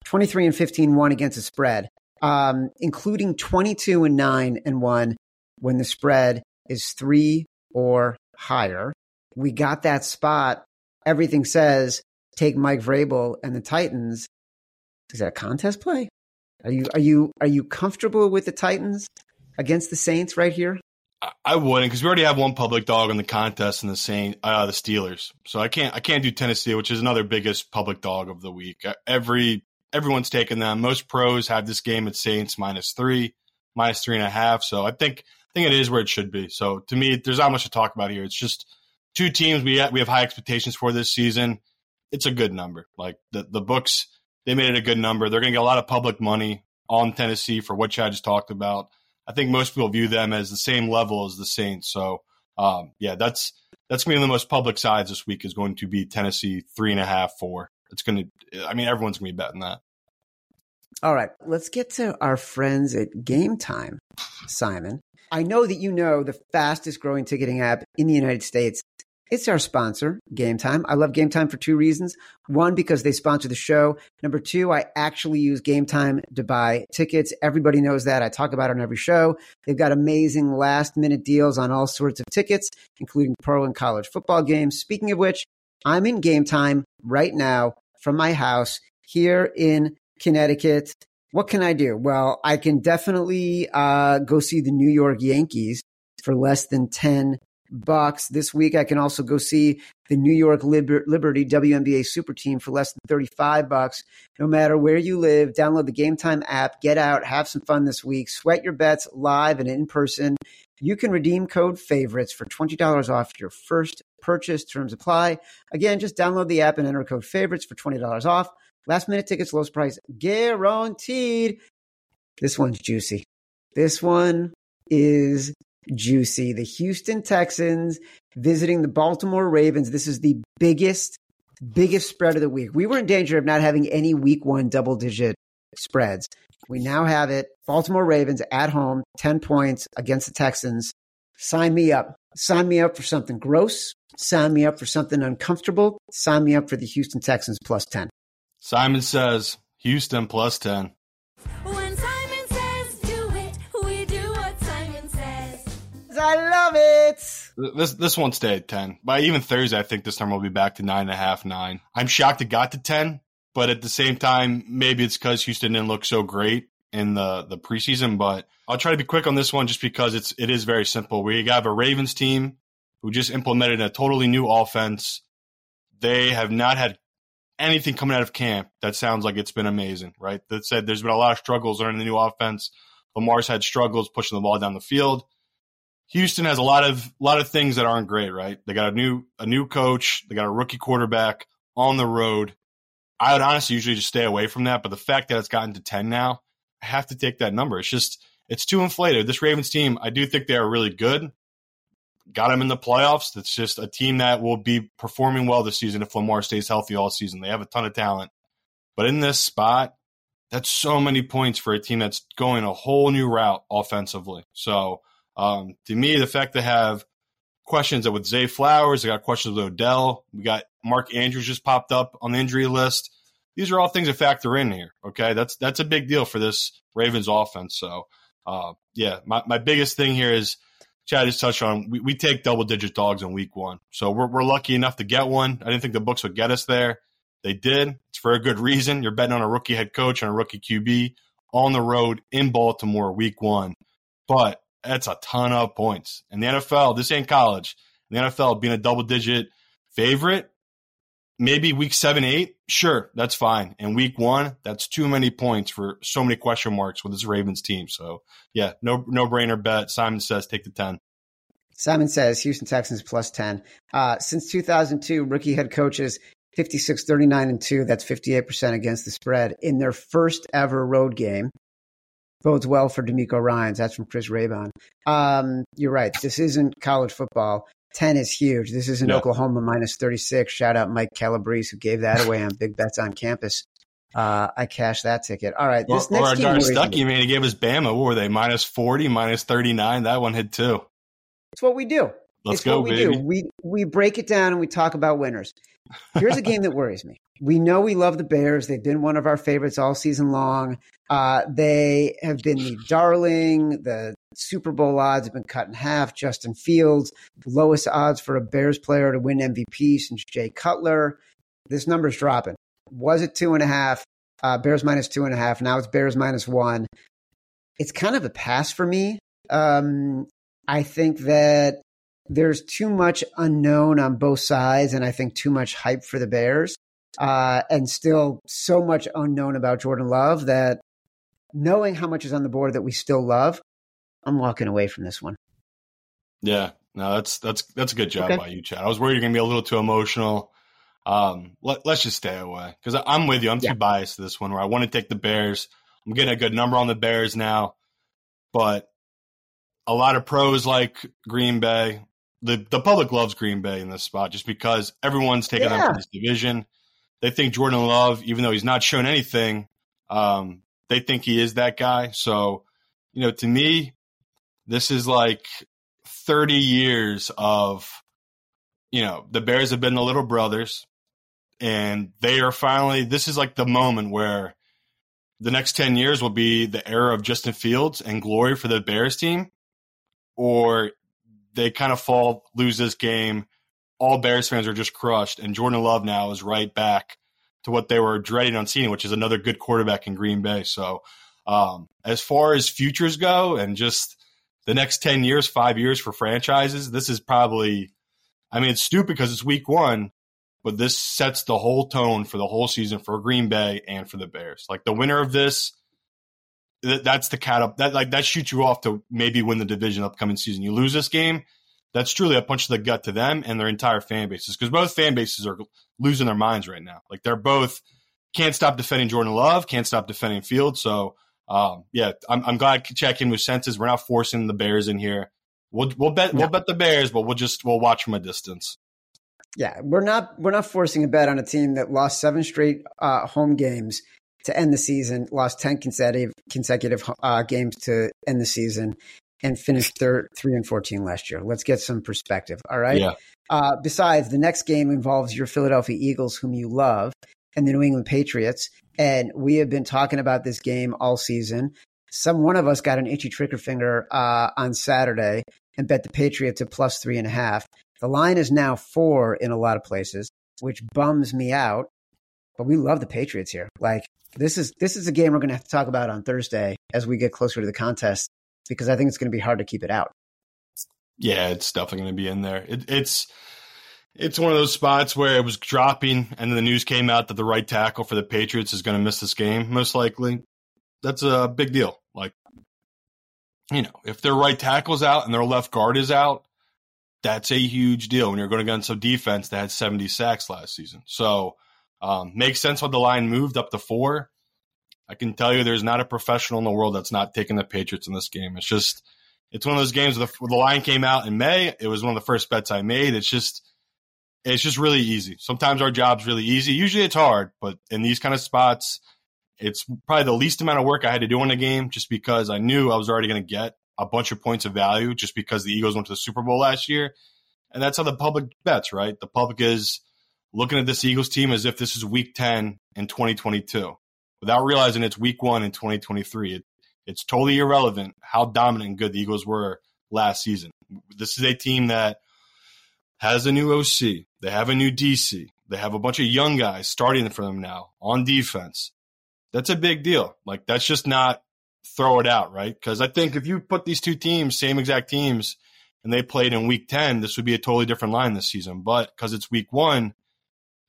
23 and 15 one against the spread um, including 22 and 9 and 1 when the spread is three or higher. We got that spot. Everything says take Mike Vrabel and the Titans. Is that a contest play? Are you are you are you comfortable with the Titans against the Saints right here? I wouldn't because we already have one public dog in the contest in the Saint, uh, the Steelers. So I can't I can't do Tennessee, which is another biggest public dog of the week. Every everyone's taking them. Most pros have this game at Saints minus three, minus three and a half. So I think I think it is where it should be. So to me, there's not much to talk about here. It's just two teams we have, we have high expectations for this season. It's a good number. Like the the books, they made it a good number. They're going to get a lot of public money on Tennessee for what Chad just talked about. I think most people view them as the same level as the Saints. So um, yeah, that's that's going to be the most public sides this week is going to be Tennessee three and a half, four. It's going to, I mean, everyone's going to be betting that. All right, let's get to our friends at Game Time, Simon. I know that you know the fastest growing ticketing app in the United States. It's our sponsor, Game Time. I love Game Time for two reasons. One, because they sponsor the show. Number two, I actually use Game Time to buy tickets. Everybody knows that. I talk about it on every show. They've got amazing last minute deals on all sorts of tickets, including pro and college football games. Speaking of which, I'm in Game Time right now from my house here in Connecticut. What can I do? Well, I can definitely uh, go see the New York Yankees for less than 10 bucks. This week, I can also go see the New York Liber- Liberty WNBA super team for less than 35 bucks. No matter where you live, download the Game Time app, get out, have some fun this week, sweat your bets live and in person. You can redeem code favorites for $20 off your first purchase. Terms apply. Again, just download the app and enter code favorites for $20 off. Last minute tickets, lowest price guaranteed. This one's juicy. This one is juicy. The Houston Texans visiting the Baltimore Ravens. This is the biggest, biggest spread of the week. We were in danger of not having any week one double digit spreads. We now have it. Baltimore Ravens at home, 10 points against the Texans. Sign me up. Sign me up for something gross. Sign me up for something uncomfortable. Sign me up for the Houston Texans plus 10. Simon says Houston plus 10. When Simon says do it, we do what Simon says. I love it. This this won't stay at 10. By even Thursday, I think this number will be back to 9.5, 9. I'm shocked it got to 10, but at the same time, maybe it's because Houston didn't look so great in the, the preseason. But I'll try to be quick on this one just because it's it is very simple. We have a Ravens team who just implemented a totally new offense. They have not had anything coming out of camp that sounds like it's been amazing, right? That said, there's been a lot of struggles learning the new offense. Lamar's had struggles pushing the ball down the field. Houston has a lot of lot of things that aren't great, right? They got a new a new coach, they got a rookie quarterback on the road. I would honestly usually just stay away from that, but the fact that it's gotten to 10 now, I have to take that number. It's just it's too inflated. This Ravens team, I do think they are really good. Got them in the playoffs. It's just a team that will be performing well this season if Lamar stays healthy all season. They have a ton of talent. But in this spot, that's so many points for a team that's going a whole new route offensively. So um, to me, the fact they have questions with Zay Flowers, they got questions with Odell, we got Mark Andrews just popped up on the injury list. These are all things that factor in here. Okay, that's that's a big deal for this Ravens offense. So, uh, yeah, my, my biggest thing here is Chad just touched on. We, we take double digit dogs in week one, so we're we're lucky enough to get one. I didn't think the books would get us there. They did. It's for a good reason. You're betting on a rookie head coach and a rookie QB on the road in Baltimore week one. But that's a ton of points. In the NFL, this ain't college. The NFL, being a double digit favorite, maybe week seven, eight, sure, that's fine. And week one, that's too many points for so many question marks with this Ravens team. So yeah, no no brainer bet. Simon says take the ten. Simon says Houston Texans plus 10. Uh, since 2002, rookie head coaches 56, 39, and 2. That's 58% against the spread in their first ever road game. Bodes well for DeMeco Ryans. That's from Chris Raybon. Um, you're right. This isn't college football. 10 is huge. This is in Yeah. Oklahoma minus 36. Shout out Mike Calabrese who gave that away on Big Bets on Campus. Uh, I cashed that ticket. All right. Or, This or next our game guy worries me. Stuckey, man, he gave us Bama. What were they? Minus 40, minus 39. That one hit too. It's what we do. Let's it's go, what we baby. do. We we break it down and we talk about winners. Here's a game that worries me. We know we love the Bears. They've been one of our favorites all season long. Uh, they have been the darling. The Super Bowl odds have been cut in half. Justin Fields, lowest odds for a Bears player to win MVP since Jay Cutler. This number's dropping. Was it two and a half? Uh, Bears minus two and a half. Now it's Bears minus one. It's kind of a pass for me. Um, I think that there's too much unknown on both sides, and I think too much hype for the Bears, uh, and still so much unknown about Jordan Love that knowing how much is on the board that we still love, I'm walking away from this one. Yeah, no, that's that's that's a good job Okay. by you, Chad. I was worried you're gonna be a little too emotional. Um, let, let's just stay away because I'm with you. I'm Yeah. too biased to this one where I want to take the Bears. I'm getting a good number on the Bears now, but a lot of pros like Green Bay. The the public loves Green Bay in this spot just because everyone's taking them Yeah. for this division. They think Jordan Love, even though he's not shown anything, um, they think he is that guy. So, you know, to me, This is like 30 years of, you know, the Bears have been the little brothers, and they are finally, this is like the moment where the next 10 years will be the era of Justin Fields and glory for the Bears team, or they kind of fall, lose this game. All Bears fans are just crushed, and Jordan Love now is right back to what they were dreading on seeing, which is another good quarterback in Green Bay. So, um, as far as futures go, and just the next 10 years, five years for franchises, this is probably, I mean, it's stupid because it's week one, but this sets the whole tone for the whole season for Green Bay and for the Bears. Like the winner of this, that, that's the cat up that like that shoots you off to maybe win the division upcoming season. You lose this game, that's truly a punch to the gut to them and their entire fan bases because both fan bases are losing their minds right now. Like they're both can't stop defending Jordan Love, can't stop defending Field. So um, yeah, I'm, I'm glad to check in with senses. We're not forcing the Bears in here. We'll we'll bet we'll bet the Bears, but we'll just we'll watch from a distance. Yeah, we're not we're not forcing a bet on a team that lost seven straight uh, home games to end the season, lost ten consecutive consecutive uh, games to end the season, and finished third three and fourteen last year. Let's get some perspective. All right. Yeah. Uh, besides, the next game involves your Philadelphia Eagles, whom you love, and the New England Patriots. And we have been talking about this game all season. Some one of us got an itchy trigger finger uh, on Saturday and bet the Patriots at plus three and a half. The line is now four in a lot of places, which bums me out. But we love the Patriots here. Like this is this is a game we're going to have to talk about on Thursday as we get closer to the contest because I think it's going to be hard to keep it out. Yeah, it's definitely going to be in there. It, it's it's one of those spots where it was dropping, and then the news came out that the right tackle for the Patriots is going to miss this game, most likely. That's a big deal. Like, you know, if their right tackle's out and their left guard is out, that's a huge deal when you're going against a defense that had 70 sacks last season. So, um, makes sense when the line moved up to four. I can tell you there's not a professional in the world that's not taking the Patriots in this game. It's just, it's one of those games where the, where the line came out in May. It was one of the first bets I made. It's just, it's just really easy. Sometimes our job's really easy. Usually it's hard, but in these kind of spots, it's probably the least amount of work I had to do in the game just because I knew I was already going to get a bunch of points of value just because the Eagles went to the Super Bowl last year. And that's how the public bets, right? The public is looking at this Eagles team as if this is week 10 in 2022 without realizing it's week one in 2023. It, it's totally irrelevant how dominant and good the Eagles were last season. This is a team that has a new OC. They have a new DC. They have a bunch of young guys starting for them now on defense. That's a big deal. Like that's just not throw it out, right? Because I think if you put these two teams, same exact teams, and they played in week 10, this would be a totally different line this season. But because it's week one,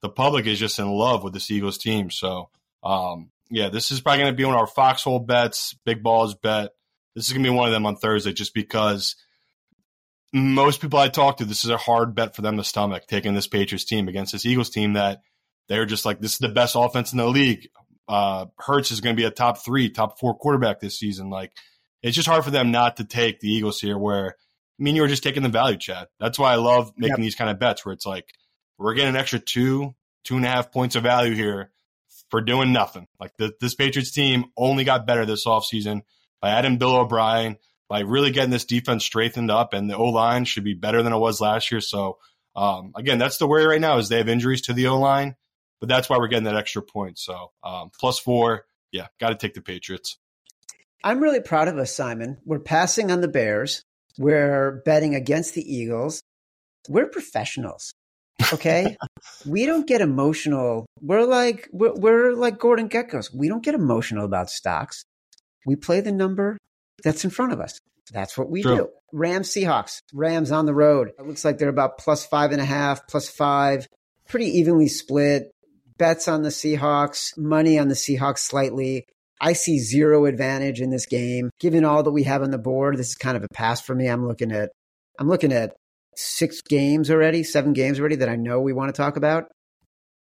the public is just in love with this Eagles team. So, um, yeah, this is probably going to be one of our foxhole bets, big balls bet. This is going to be one of them on Thursday just because most people I talk to, this is a hard bet for them to stomach taking this Patriots team against this Eagles team that they're just like, this is the best offense in the league. Uh, Hurts is going to be a top three, top four quarterback this season. Like, it's just hard for them not to take the Eagles here where, I mean, you were just taking the value, Chad. That's why I love making Yep. these kind of bets where it's like, we're getting an extra two, two and a half points of value here for doing nothing. Like the, this Patriots team only got better this offseason by adding Bill O'Brien, by really getting this defense strengthened up, and the O line should be better than it was last year. So, um, again, that's the worry right now is they have injuries to the O line, but that's why we're getting that extra point. So, um, plus four, yeah, got to take the Patriots. I'm really proud of us, Simon. We're passing on the Bears. We're betting against the Eagles. We're professionals. Okay. [laughs] we don't get emotional. We're like, we're, we're like Gordon Gekkos. We don't get emotional about stocks. We play the number that's in front of us. That's what we True. do. Rams, Seahawks, Rams on the road. It looks like they're about plus five and a half, plus five, pretty evenly split. Bets on the Seahawks, money on the Seahawks slightly. I see zero advantage in this game. Given all that we have on the board, this is kind of a pass for me. I'm looking at I'm looking at six games already, seven games already that I know we want to talk about.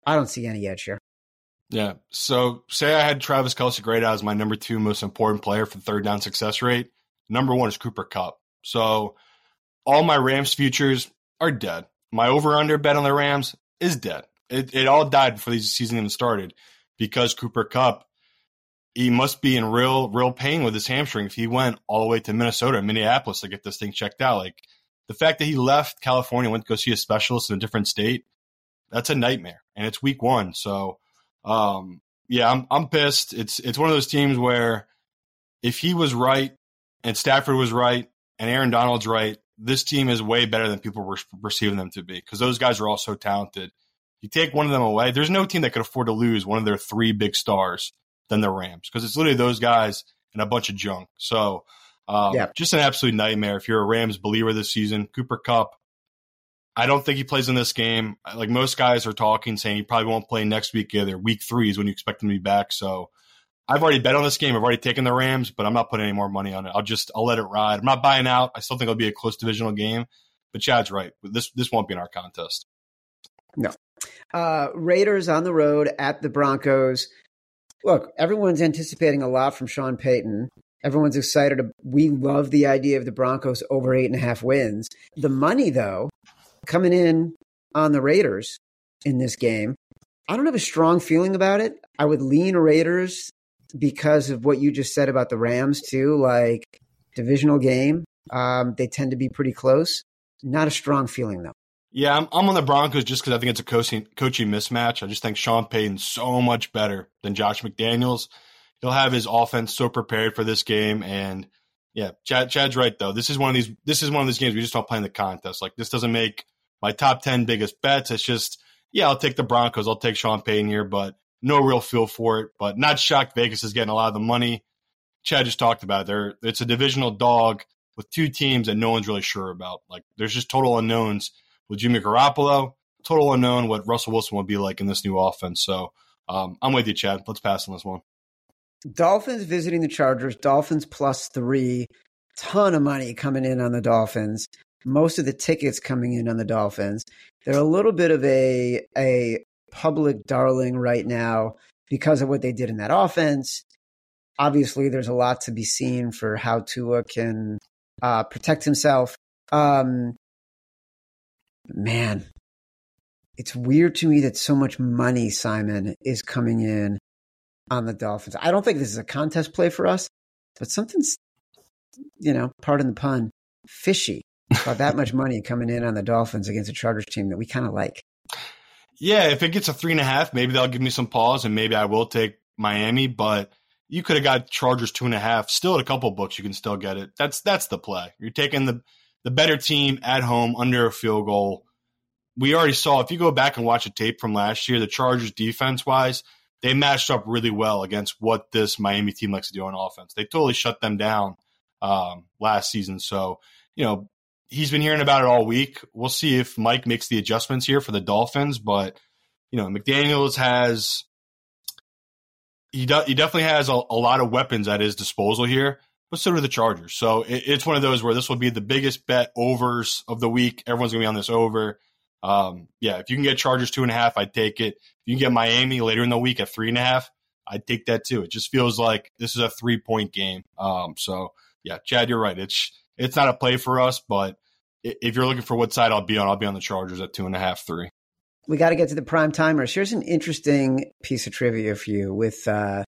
I don't see any edge here. Yeah. So say I had Travis Kelce out as my number two most important player for third down success rate. Number one is Cooper Kupp. So all my Rams futures are dead. My over under bet on the Rams is dead. It, it all died before the season even started because Cooper Kupp he must be in real, real pain with his hamstring if he went all the way to Minnesota, Minneapolis to get this thing checked out. Like the fact that he left California, went to go see a specialist in a different state, that's a nightmare. And it's week one. So, um, yeah, I'm, I'm pissed. It's, it's one of those teams where if he was right and Stafford was right and Aaron Donald's right, this team is way better than people were perceiving them to be because those guys are all so talented. You take one of them away, there's no team that could afford to lose one of their three big stars than the Rams because it's literally those guys and a bunch of junk. So, um, yeah. just an absolute nightmare if you're a Rams believer this season. Cooper Kupp, I don't think he plays in this game. Like most guys are talking, saying he probably won't play next week either. Week three is when you expect him to be back. So, I've already bet on this game. I've already taken the Rams, but I'm not putting any more money on it. I'll just I'll let it ride. I'm not buying out. I still think it'll be a close divisional game. But Chad's right. This this won't be in our contest. No. Uh, Raiders on the road at the Broncos. Look, everyone's anticipating a lot from Sean Payton. Everyone's excited. We love the idea of the Broncos over eight and a half wins. The money, though, coming in on the Raiders in this game, I don't have a strong feeling about it. I would lean Raiders because of what you just said about the Rams too, like divisional game. Um, they tend to be pretty close. Not a strong feeling though. Yeah, I'm, I'm on the Broncos just because I think it's a coaching, coaching mismatch. I just think Sean Payton's so much better than Josh McDaniels. He'll have his offense so prepared for this game, and yeah, Chad, Chad's right though. This is one of these. This is one of these games we just don't play in the contest. Like this doesn't make my top ten biggest bets. It's just yeah, I'll take the Broncos. I'll take Sean Payton here, but no real feel for it, but not shocked Vegas is getting a lot of the money. Chad just talked about. There, it's a divisional dog with two teams that no one's really sure about. Like there's just total unknowns with Jimmy Garoppolo, total unknown what Russell Wilson will be like in this new offense. So um, I'm with you, Chad. Let's pass on this one. Dolphins visiting the Chargers. Dolphins plus three. Ton of money coming in on the Dolphins. Most of the tickets coming in on the Dolphins. They're a little bit of a a public darling right now because of what they did in that offense. Obviously, there's a lot to be seen for how Tua can uh, protect himself. Um, man, it's weird to me that so much money, Simon, is coming in on the Dolphins. I don't think this is a contest play for us, but something's, you know, pardon the pun, fishy about that much money coming in on the Dolphins against a Chargers team that we kind of like. Yeah, if it gets a three and a half, maybe they'll give me some pause, and maybe I will take Miami. But you could have got Chargers two and a half. Still, at a couple books, you can still get it. That's that's the play. You're taking the the better team at home under a field goal. We already saw if you go back and watch a tape from last year, the Chargers defense wise, they matched up really well against what this Miami team likes to do on offense. They totally shut them down um, last season. So you know he's been hearing about it all week. We'll see if Mike makes the adjustments here for the Dolphins, but you know, McDaniels has he do, he definitely has a, a, lot of weapons at his disposal here, but so do the Chargers. So it, it's one of those where this will be the biggest bet overs of the week. Everyone's gonna be on this over. Um, yeah, if you can get Chargers two and a half, I'd take it. If you can get Miami later in the week at three and a half, I'd take that too. It just feels like this is a three point game. Um, so yeah, Chad, you're right. It's it's not a play for us, but if you're looking for what side I'll be on, I'll be on the Chargers at two and a half, three. We got to get to the prime timers. Here's an interesting piece of trivia for you with uh,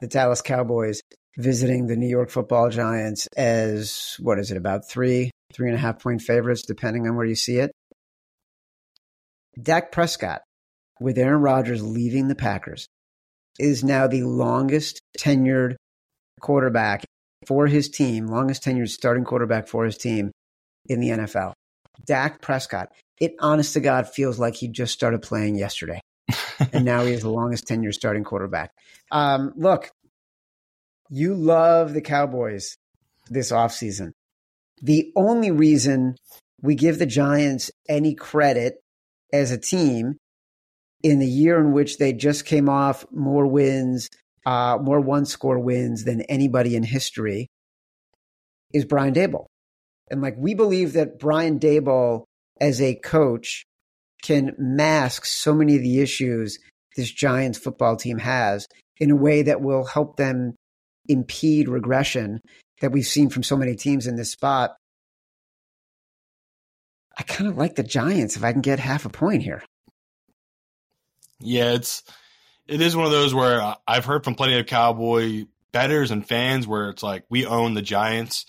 the Dallas Cowboys visiting the New York football giants as what is it, about three, three and a half point favorites, depending on where you see it. Dak Prescott, with Aaron Rodgers leaving the Packers, is now the longest tenured quarterback for his team, longest tenured starting quarterback for his team in the NFL. Dak Prescott. It honest to God feels like he just started playing yesterday. [laughs] and now he is the longest tenured starting quarterback. Um, look, you love the Cowboys this offseason. The only reason we give the Giants any credit as a team in the year in which they just came off more wins, uh, more one score wins than anybody in history is Brian Daboll. And like we believe that Brian Daboll as a coach can mask so many of the issues this Giants football team has in a way that will help them impede regression that we've seen from so many teams in this spot. I kind of like the Giants if I can get half a point here. Yeah, it's it is one of those where uh, I've heard from plenty of Cowboy betters and fans where it's like we own the Giants.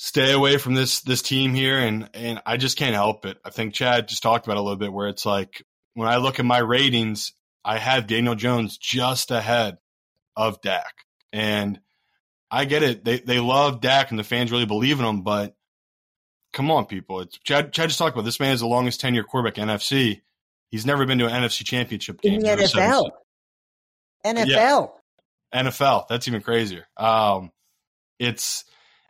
Stay away from this this team here, and and I just can't help it. I think Chad just talked about it a little bit where it's like when I look at my ratings, I have Daniel Jones just ahead of Dak, and I get it. They they love Dak, and the fans really believe in him, but come on, people. It's Chad. Chad just talked about this man is the longest tenure quarterback in NFC. He's never been to an NFC Championship game In the NFL. NFL. NFL. That's even crazier. Um, it's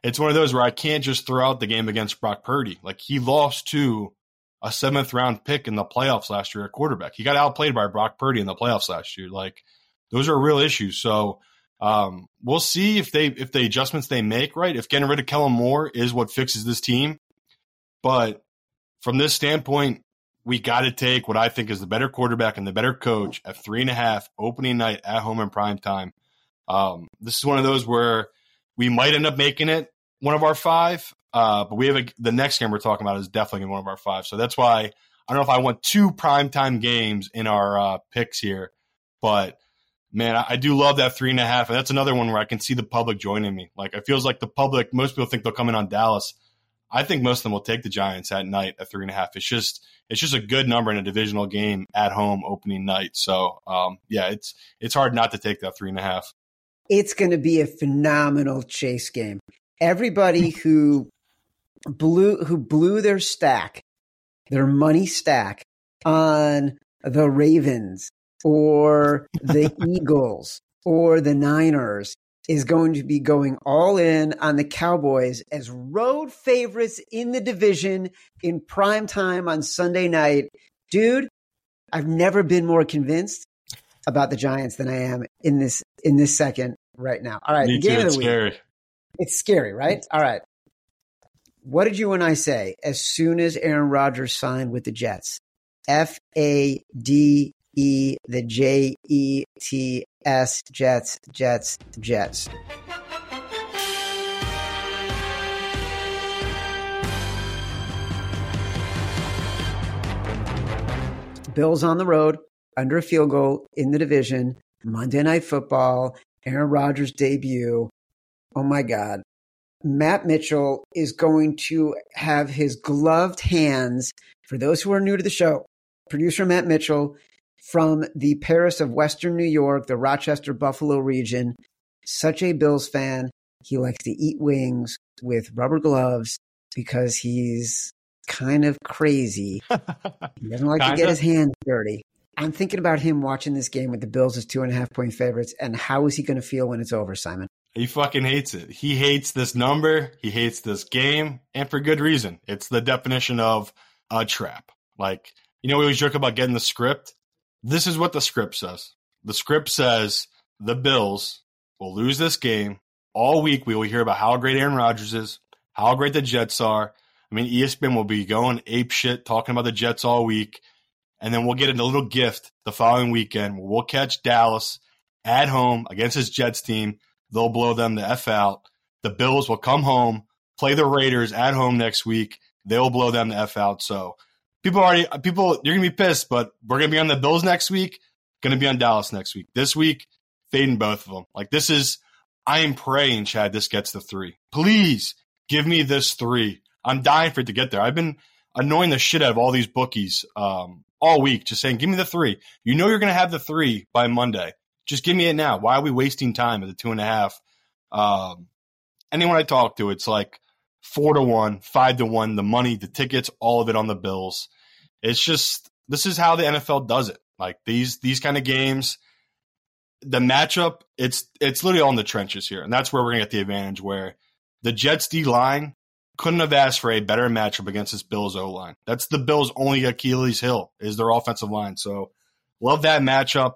it's one of those where I can't just throw out the game against Brock Purdy. Like he lost to a seventh round pick in the playoffs last year at quarterback. He got outplayed by Brock Purdy in the playoffs last year. Like those are real issues. So um, we'll see if they if the adjustments they make right. If getting rid of Kellen Moore is what fixes this team, but from this standpoint, we got to take what I think is the better quarterback and the better coach at three and a half opening night at home in prime time. Um, this is one of those where we might end up making it one of our five, uh, but we have a, the next game we're talking about is definitely in one of our five. So that's why I don't know if I want two primetime games in our uh, picks here, but man, I, I do love that three and a half, and that's another one where I can see the public joining me. Like it feels like the public. Most people think they'll come in on Dallas. I think most of them will take the Giants at night at three and a half. It's just it's just a good number in a divisional game at home opening night. So um, yeah, it's it's hard not to take that three and a half. It's going to be a phenomenal chase game. Everybody who blew who blew their stack, their money stack on the Ravens or the [laughs] Eagles or the Niners is going to be going all in on the Cowboys as road favorites in the division in prime time on Sunday night. Dude, I've never been more convinced about the Giants than I am in this in this second right now. All right, Me the too. game of It's the week. scary. It's scary, right? All right. What did you and I say as soon as Aaron Rodgers signed with the Jets? F A D E, the J E T S, Jets, Jets, Jets. Bills on the road, under a field goal in the division, Monday Night Football, Aaron Rodgers' debut. Oh my God. Matt Mitchell is going to have his gloved hands. For those who are new to the show, producer Matt Mitchell from the Paris of Western New York, the Rochester Buffalo region, such a Bills fan. He likes to eat wings with rubber gloves because he's kind of crazy. [laughs] He doesn't like to get Kinda? his hands dirty. I'm thinking about him watching this game with the Bills as two and a half point favorites, and how is he going to feel when it's over, Simon? He fucking hates it. He hates this number. He hates this game, and for good reason. It's the definition of a trap. Like, you know, we always joke about getting the script. This is what the script says. The script says the Bills will lose this game. All week, we will hear about how great Aaron Rodgers is, how great the Jets are. I mean, ESPN will be going ape shit talking about the Jets all week. And then we'll get a little gift the following weekend. We'll catch Dallas at home against his Jets team. They'll blow them the F out. The Bills will come home, play the Raiders at home next week. They'll blow them the F out. So people already, people, you're going to be pissed, but we're going to be on the Bills next week, going to be on Dallas next week. This week, fading both of them. Like this is, I am praying, Chad, this gets the three. Please give me this three. I'm dying for it to get there. I've been annoying the shit out of all these bookies um, all week, just saying, give me the three. You know you're going to have the three by Monday. Just give me it now. Why are we wasting time at the two and a half? Um, anyone I talk to, it's like four to one, five to one, the money, the tickets, all of it on the Bills. It's just this is how the NFL does it. Like these these kind of games, the matchup, it's it's literally all in the trenches here, and that's where we're gonna get the advantage. Where the Jets D line couldn't have asked for a better matchup against this Bills O line. That's the Bills' only Achilles heel is their offensive line. So love that matchup.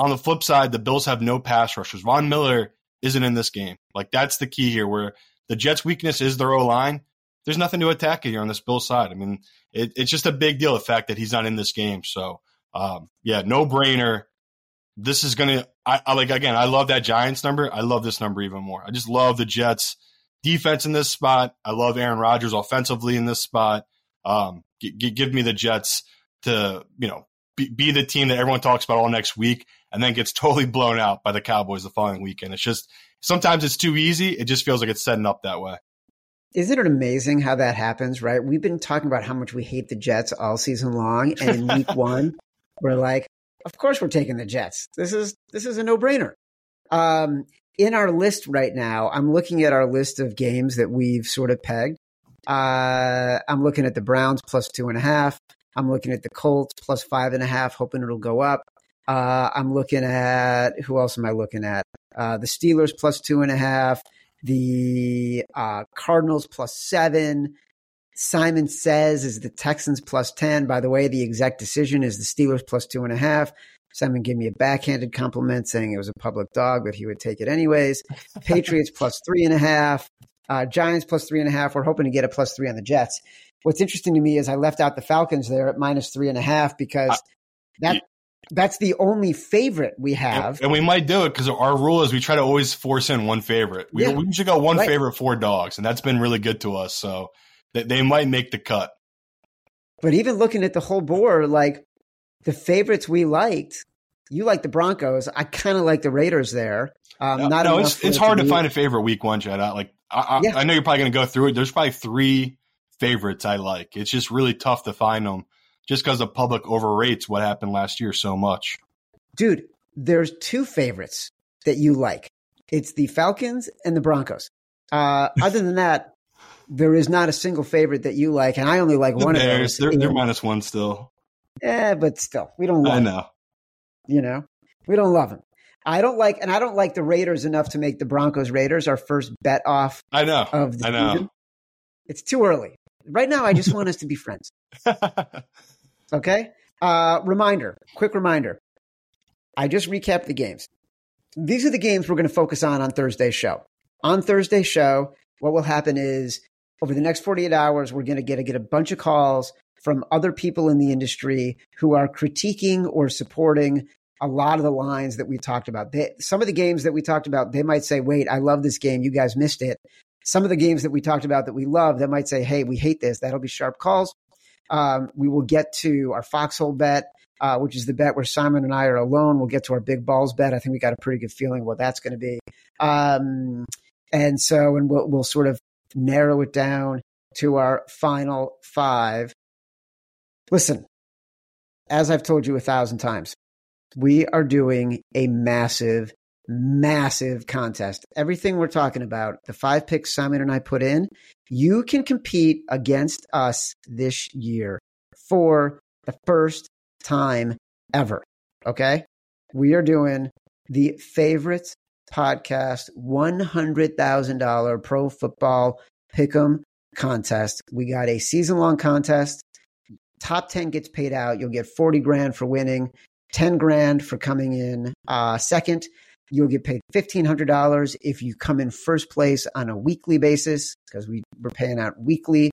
On the flip side, the Bills have no pass rushers. Von Miller isn't in this game. Like that's the key here, where the Jets' weakness is their O line. There's nothing to attack here on this Bills side. I mean, it, it's just a big deal the fact that he's not in this game. So um, yeah, no brainer. This is gonna. I, I like again. I love that Giants number. I love this number even more. I just love the Jets defense in this spot. I love Aaron Rodgers offensively in this spot. Um, g- g- give me the Jets to you know be, be the team that everyone talks about all next week and then gets [laughs] totally blown out by the Cowboys the following weekend. It's just sometimes it's too easy. It just feels like it's setting up that way. Isn't it amazing how that happens, right? We've been talking about how much we hate the Jets all season long. And in week [laughs] one, we're like, of course we're taking the Jets. This is this is a no-brainer. Um, in our list right now, I'm looking at our list of games that we've sort of pegged. Uh, I'm looking at the Browns plus two and a half. I'm looking at the Colts plus five and a half, hoping it'll go up. Uh, I'm looking at who else am I looking at? Uh, the Steelers plus two and a half, the uh, Cardinals plus seven. Simon says is the Texans plus 10. By the way, the exact decision is the Steelers plus two and a half. Simon gave me a backhanded compliment saying it was a public dog, but he would take it anyways. [laughs] Patriots plus three and a half. Uh, Giants plus three and a half. We're hoping to get a plus three on the Jets. What's interesting to me is I left out the Falcons there at minus three and a half because that that's the only favorite we have. And, and we might do it because our rule is we try to always force in one favorite. We, Yeah. we usually go one Right. favorite, four dogs, and that's been really good to us. So they, they might make the cut. But even looking at the whole board, like the favorites we liked, you like the Broncos. I kind of like the Raiders there. Um, No, not no, it's it's hard to be- find a favorite week one, Jed. Like I, I, Yeah. I know you're probably going to go through it. There's probably three favorites I like. It's just really tough to find them, just because the public overrates what happened last year so much. dude. There's two favorites that you like. It's the Falcons and the Broncos. Uh, [laughs] other than that, there is not a single favorite that you like, and I only like The one Bears, of they're, they're minus one still. Yeah, but still, we don't love I them. know. You know, we don't love them. I don't like, and I don't like the Raiders enough to make the Broncos Raiders our first bet off I know. of the I know. season. It's too early. Right now, I just want us to be friends. [laughs] Okay. Uh, reminder, quick reminder. I just recapped the games. These are the games we're going to focus on on Thursday's show. On Thursday's show, what will happen is over the next 48 hours, we're going to get a, get a bunch of calls from other people in the industry who are critiquing or supporting a lot of the lines that we talked about. They, some of the games that we talked about, they might say, wait, I love this game. You guys missed it. Some of the games that we talked about that we love, that might say, hey, we hate this. That'll be sharp calls. Um, we will get to our foxhole bet, uh, which is the bet where Simon and I are alone. We'll get to our big balls bet. I think we got a pretty good feeling what that's going to be. Um, and so, and we'll, we'll sort of narrow it down to our final five. Listen, as I've told you a thousand times, we are doing a massive, massive contest. Everything we're talking about, the five picks Simon and I put in, you can compete against us this year for the first time ever. Okay. We are doing the favorites podcast $100,000 pro football pick'em contest. We got a season long contest. Top 10 gets paid out. You'll get 40 grand for winning, 10 grand for coming in uh, second. You'll get paid $1,500 if you come in first place on a weekly basis because we, we're paying out weekly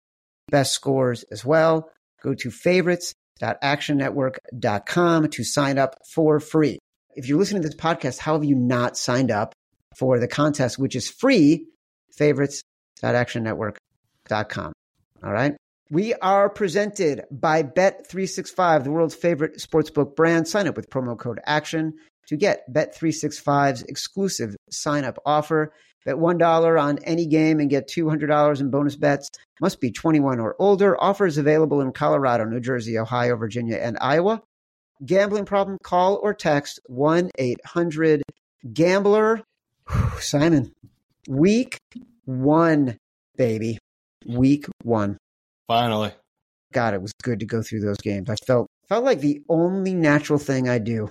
best scores as well. Go to favorites.actionnetwork.com to sign up for free. If you're listening to this podcast, how have you not signed up for the contest, which is free? Favorites.actionnetwork.com. All right. We are presented by Bet365, the world's favorite sportsbook brand. Sign up with promo code ACTION to get Bet365's exclusive sign up offer. Bet $1 on any game and get $200 in bonus bets. Must be 21 or older. Offers available in Colorado, New Jersey, Ohio, Virginia, and Iowa. Gambling problem? Call or text 1 800 Gambler. Simon, week one, baby. Week one. Finally. God, it was good to go through those games. I felt felt like the only natural thing I do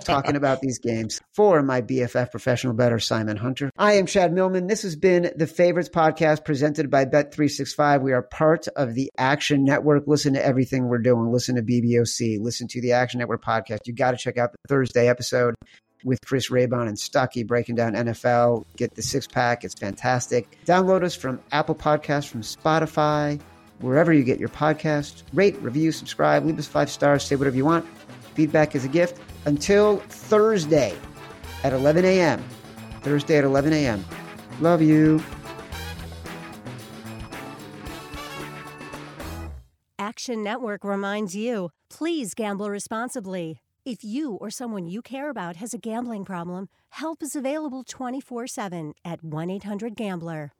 talking about these games for my BFF professional bettor Simon Hunter. I am Chad Millman. This has been the Favorites podcast presented by Bet365. We are part of the Action Network. Listen to everything we're doing. Listen to BBOC. Listen to the Action Network podcast. You got to check out the Thursday episode with Chris Raybon and Stuckey breaking down NFL. Get the six pack. It's fantastic. Download us from Apple Podcasts, from Spotify, wherever you get your podcast. Rate, review, subscribe, leave us five stars, say whatever you want. Feedback is a gift. Until Thursday at 11 a.m. Thursday at 11 a.m. Love you. Action Network reminds you please gamble responsibly. If you or someone you care about has a gambling problem, help is available 24 7 at 1 800 Gambler.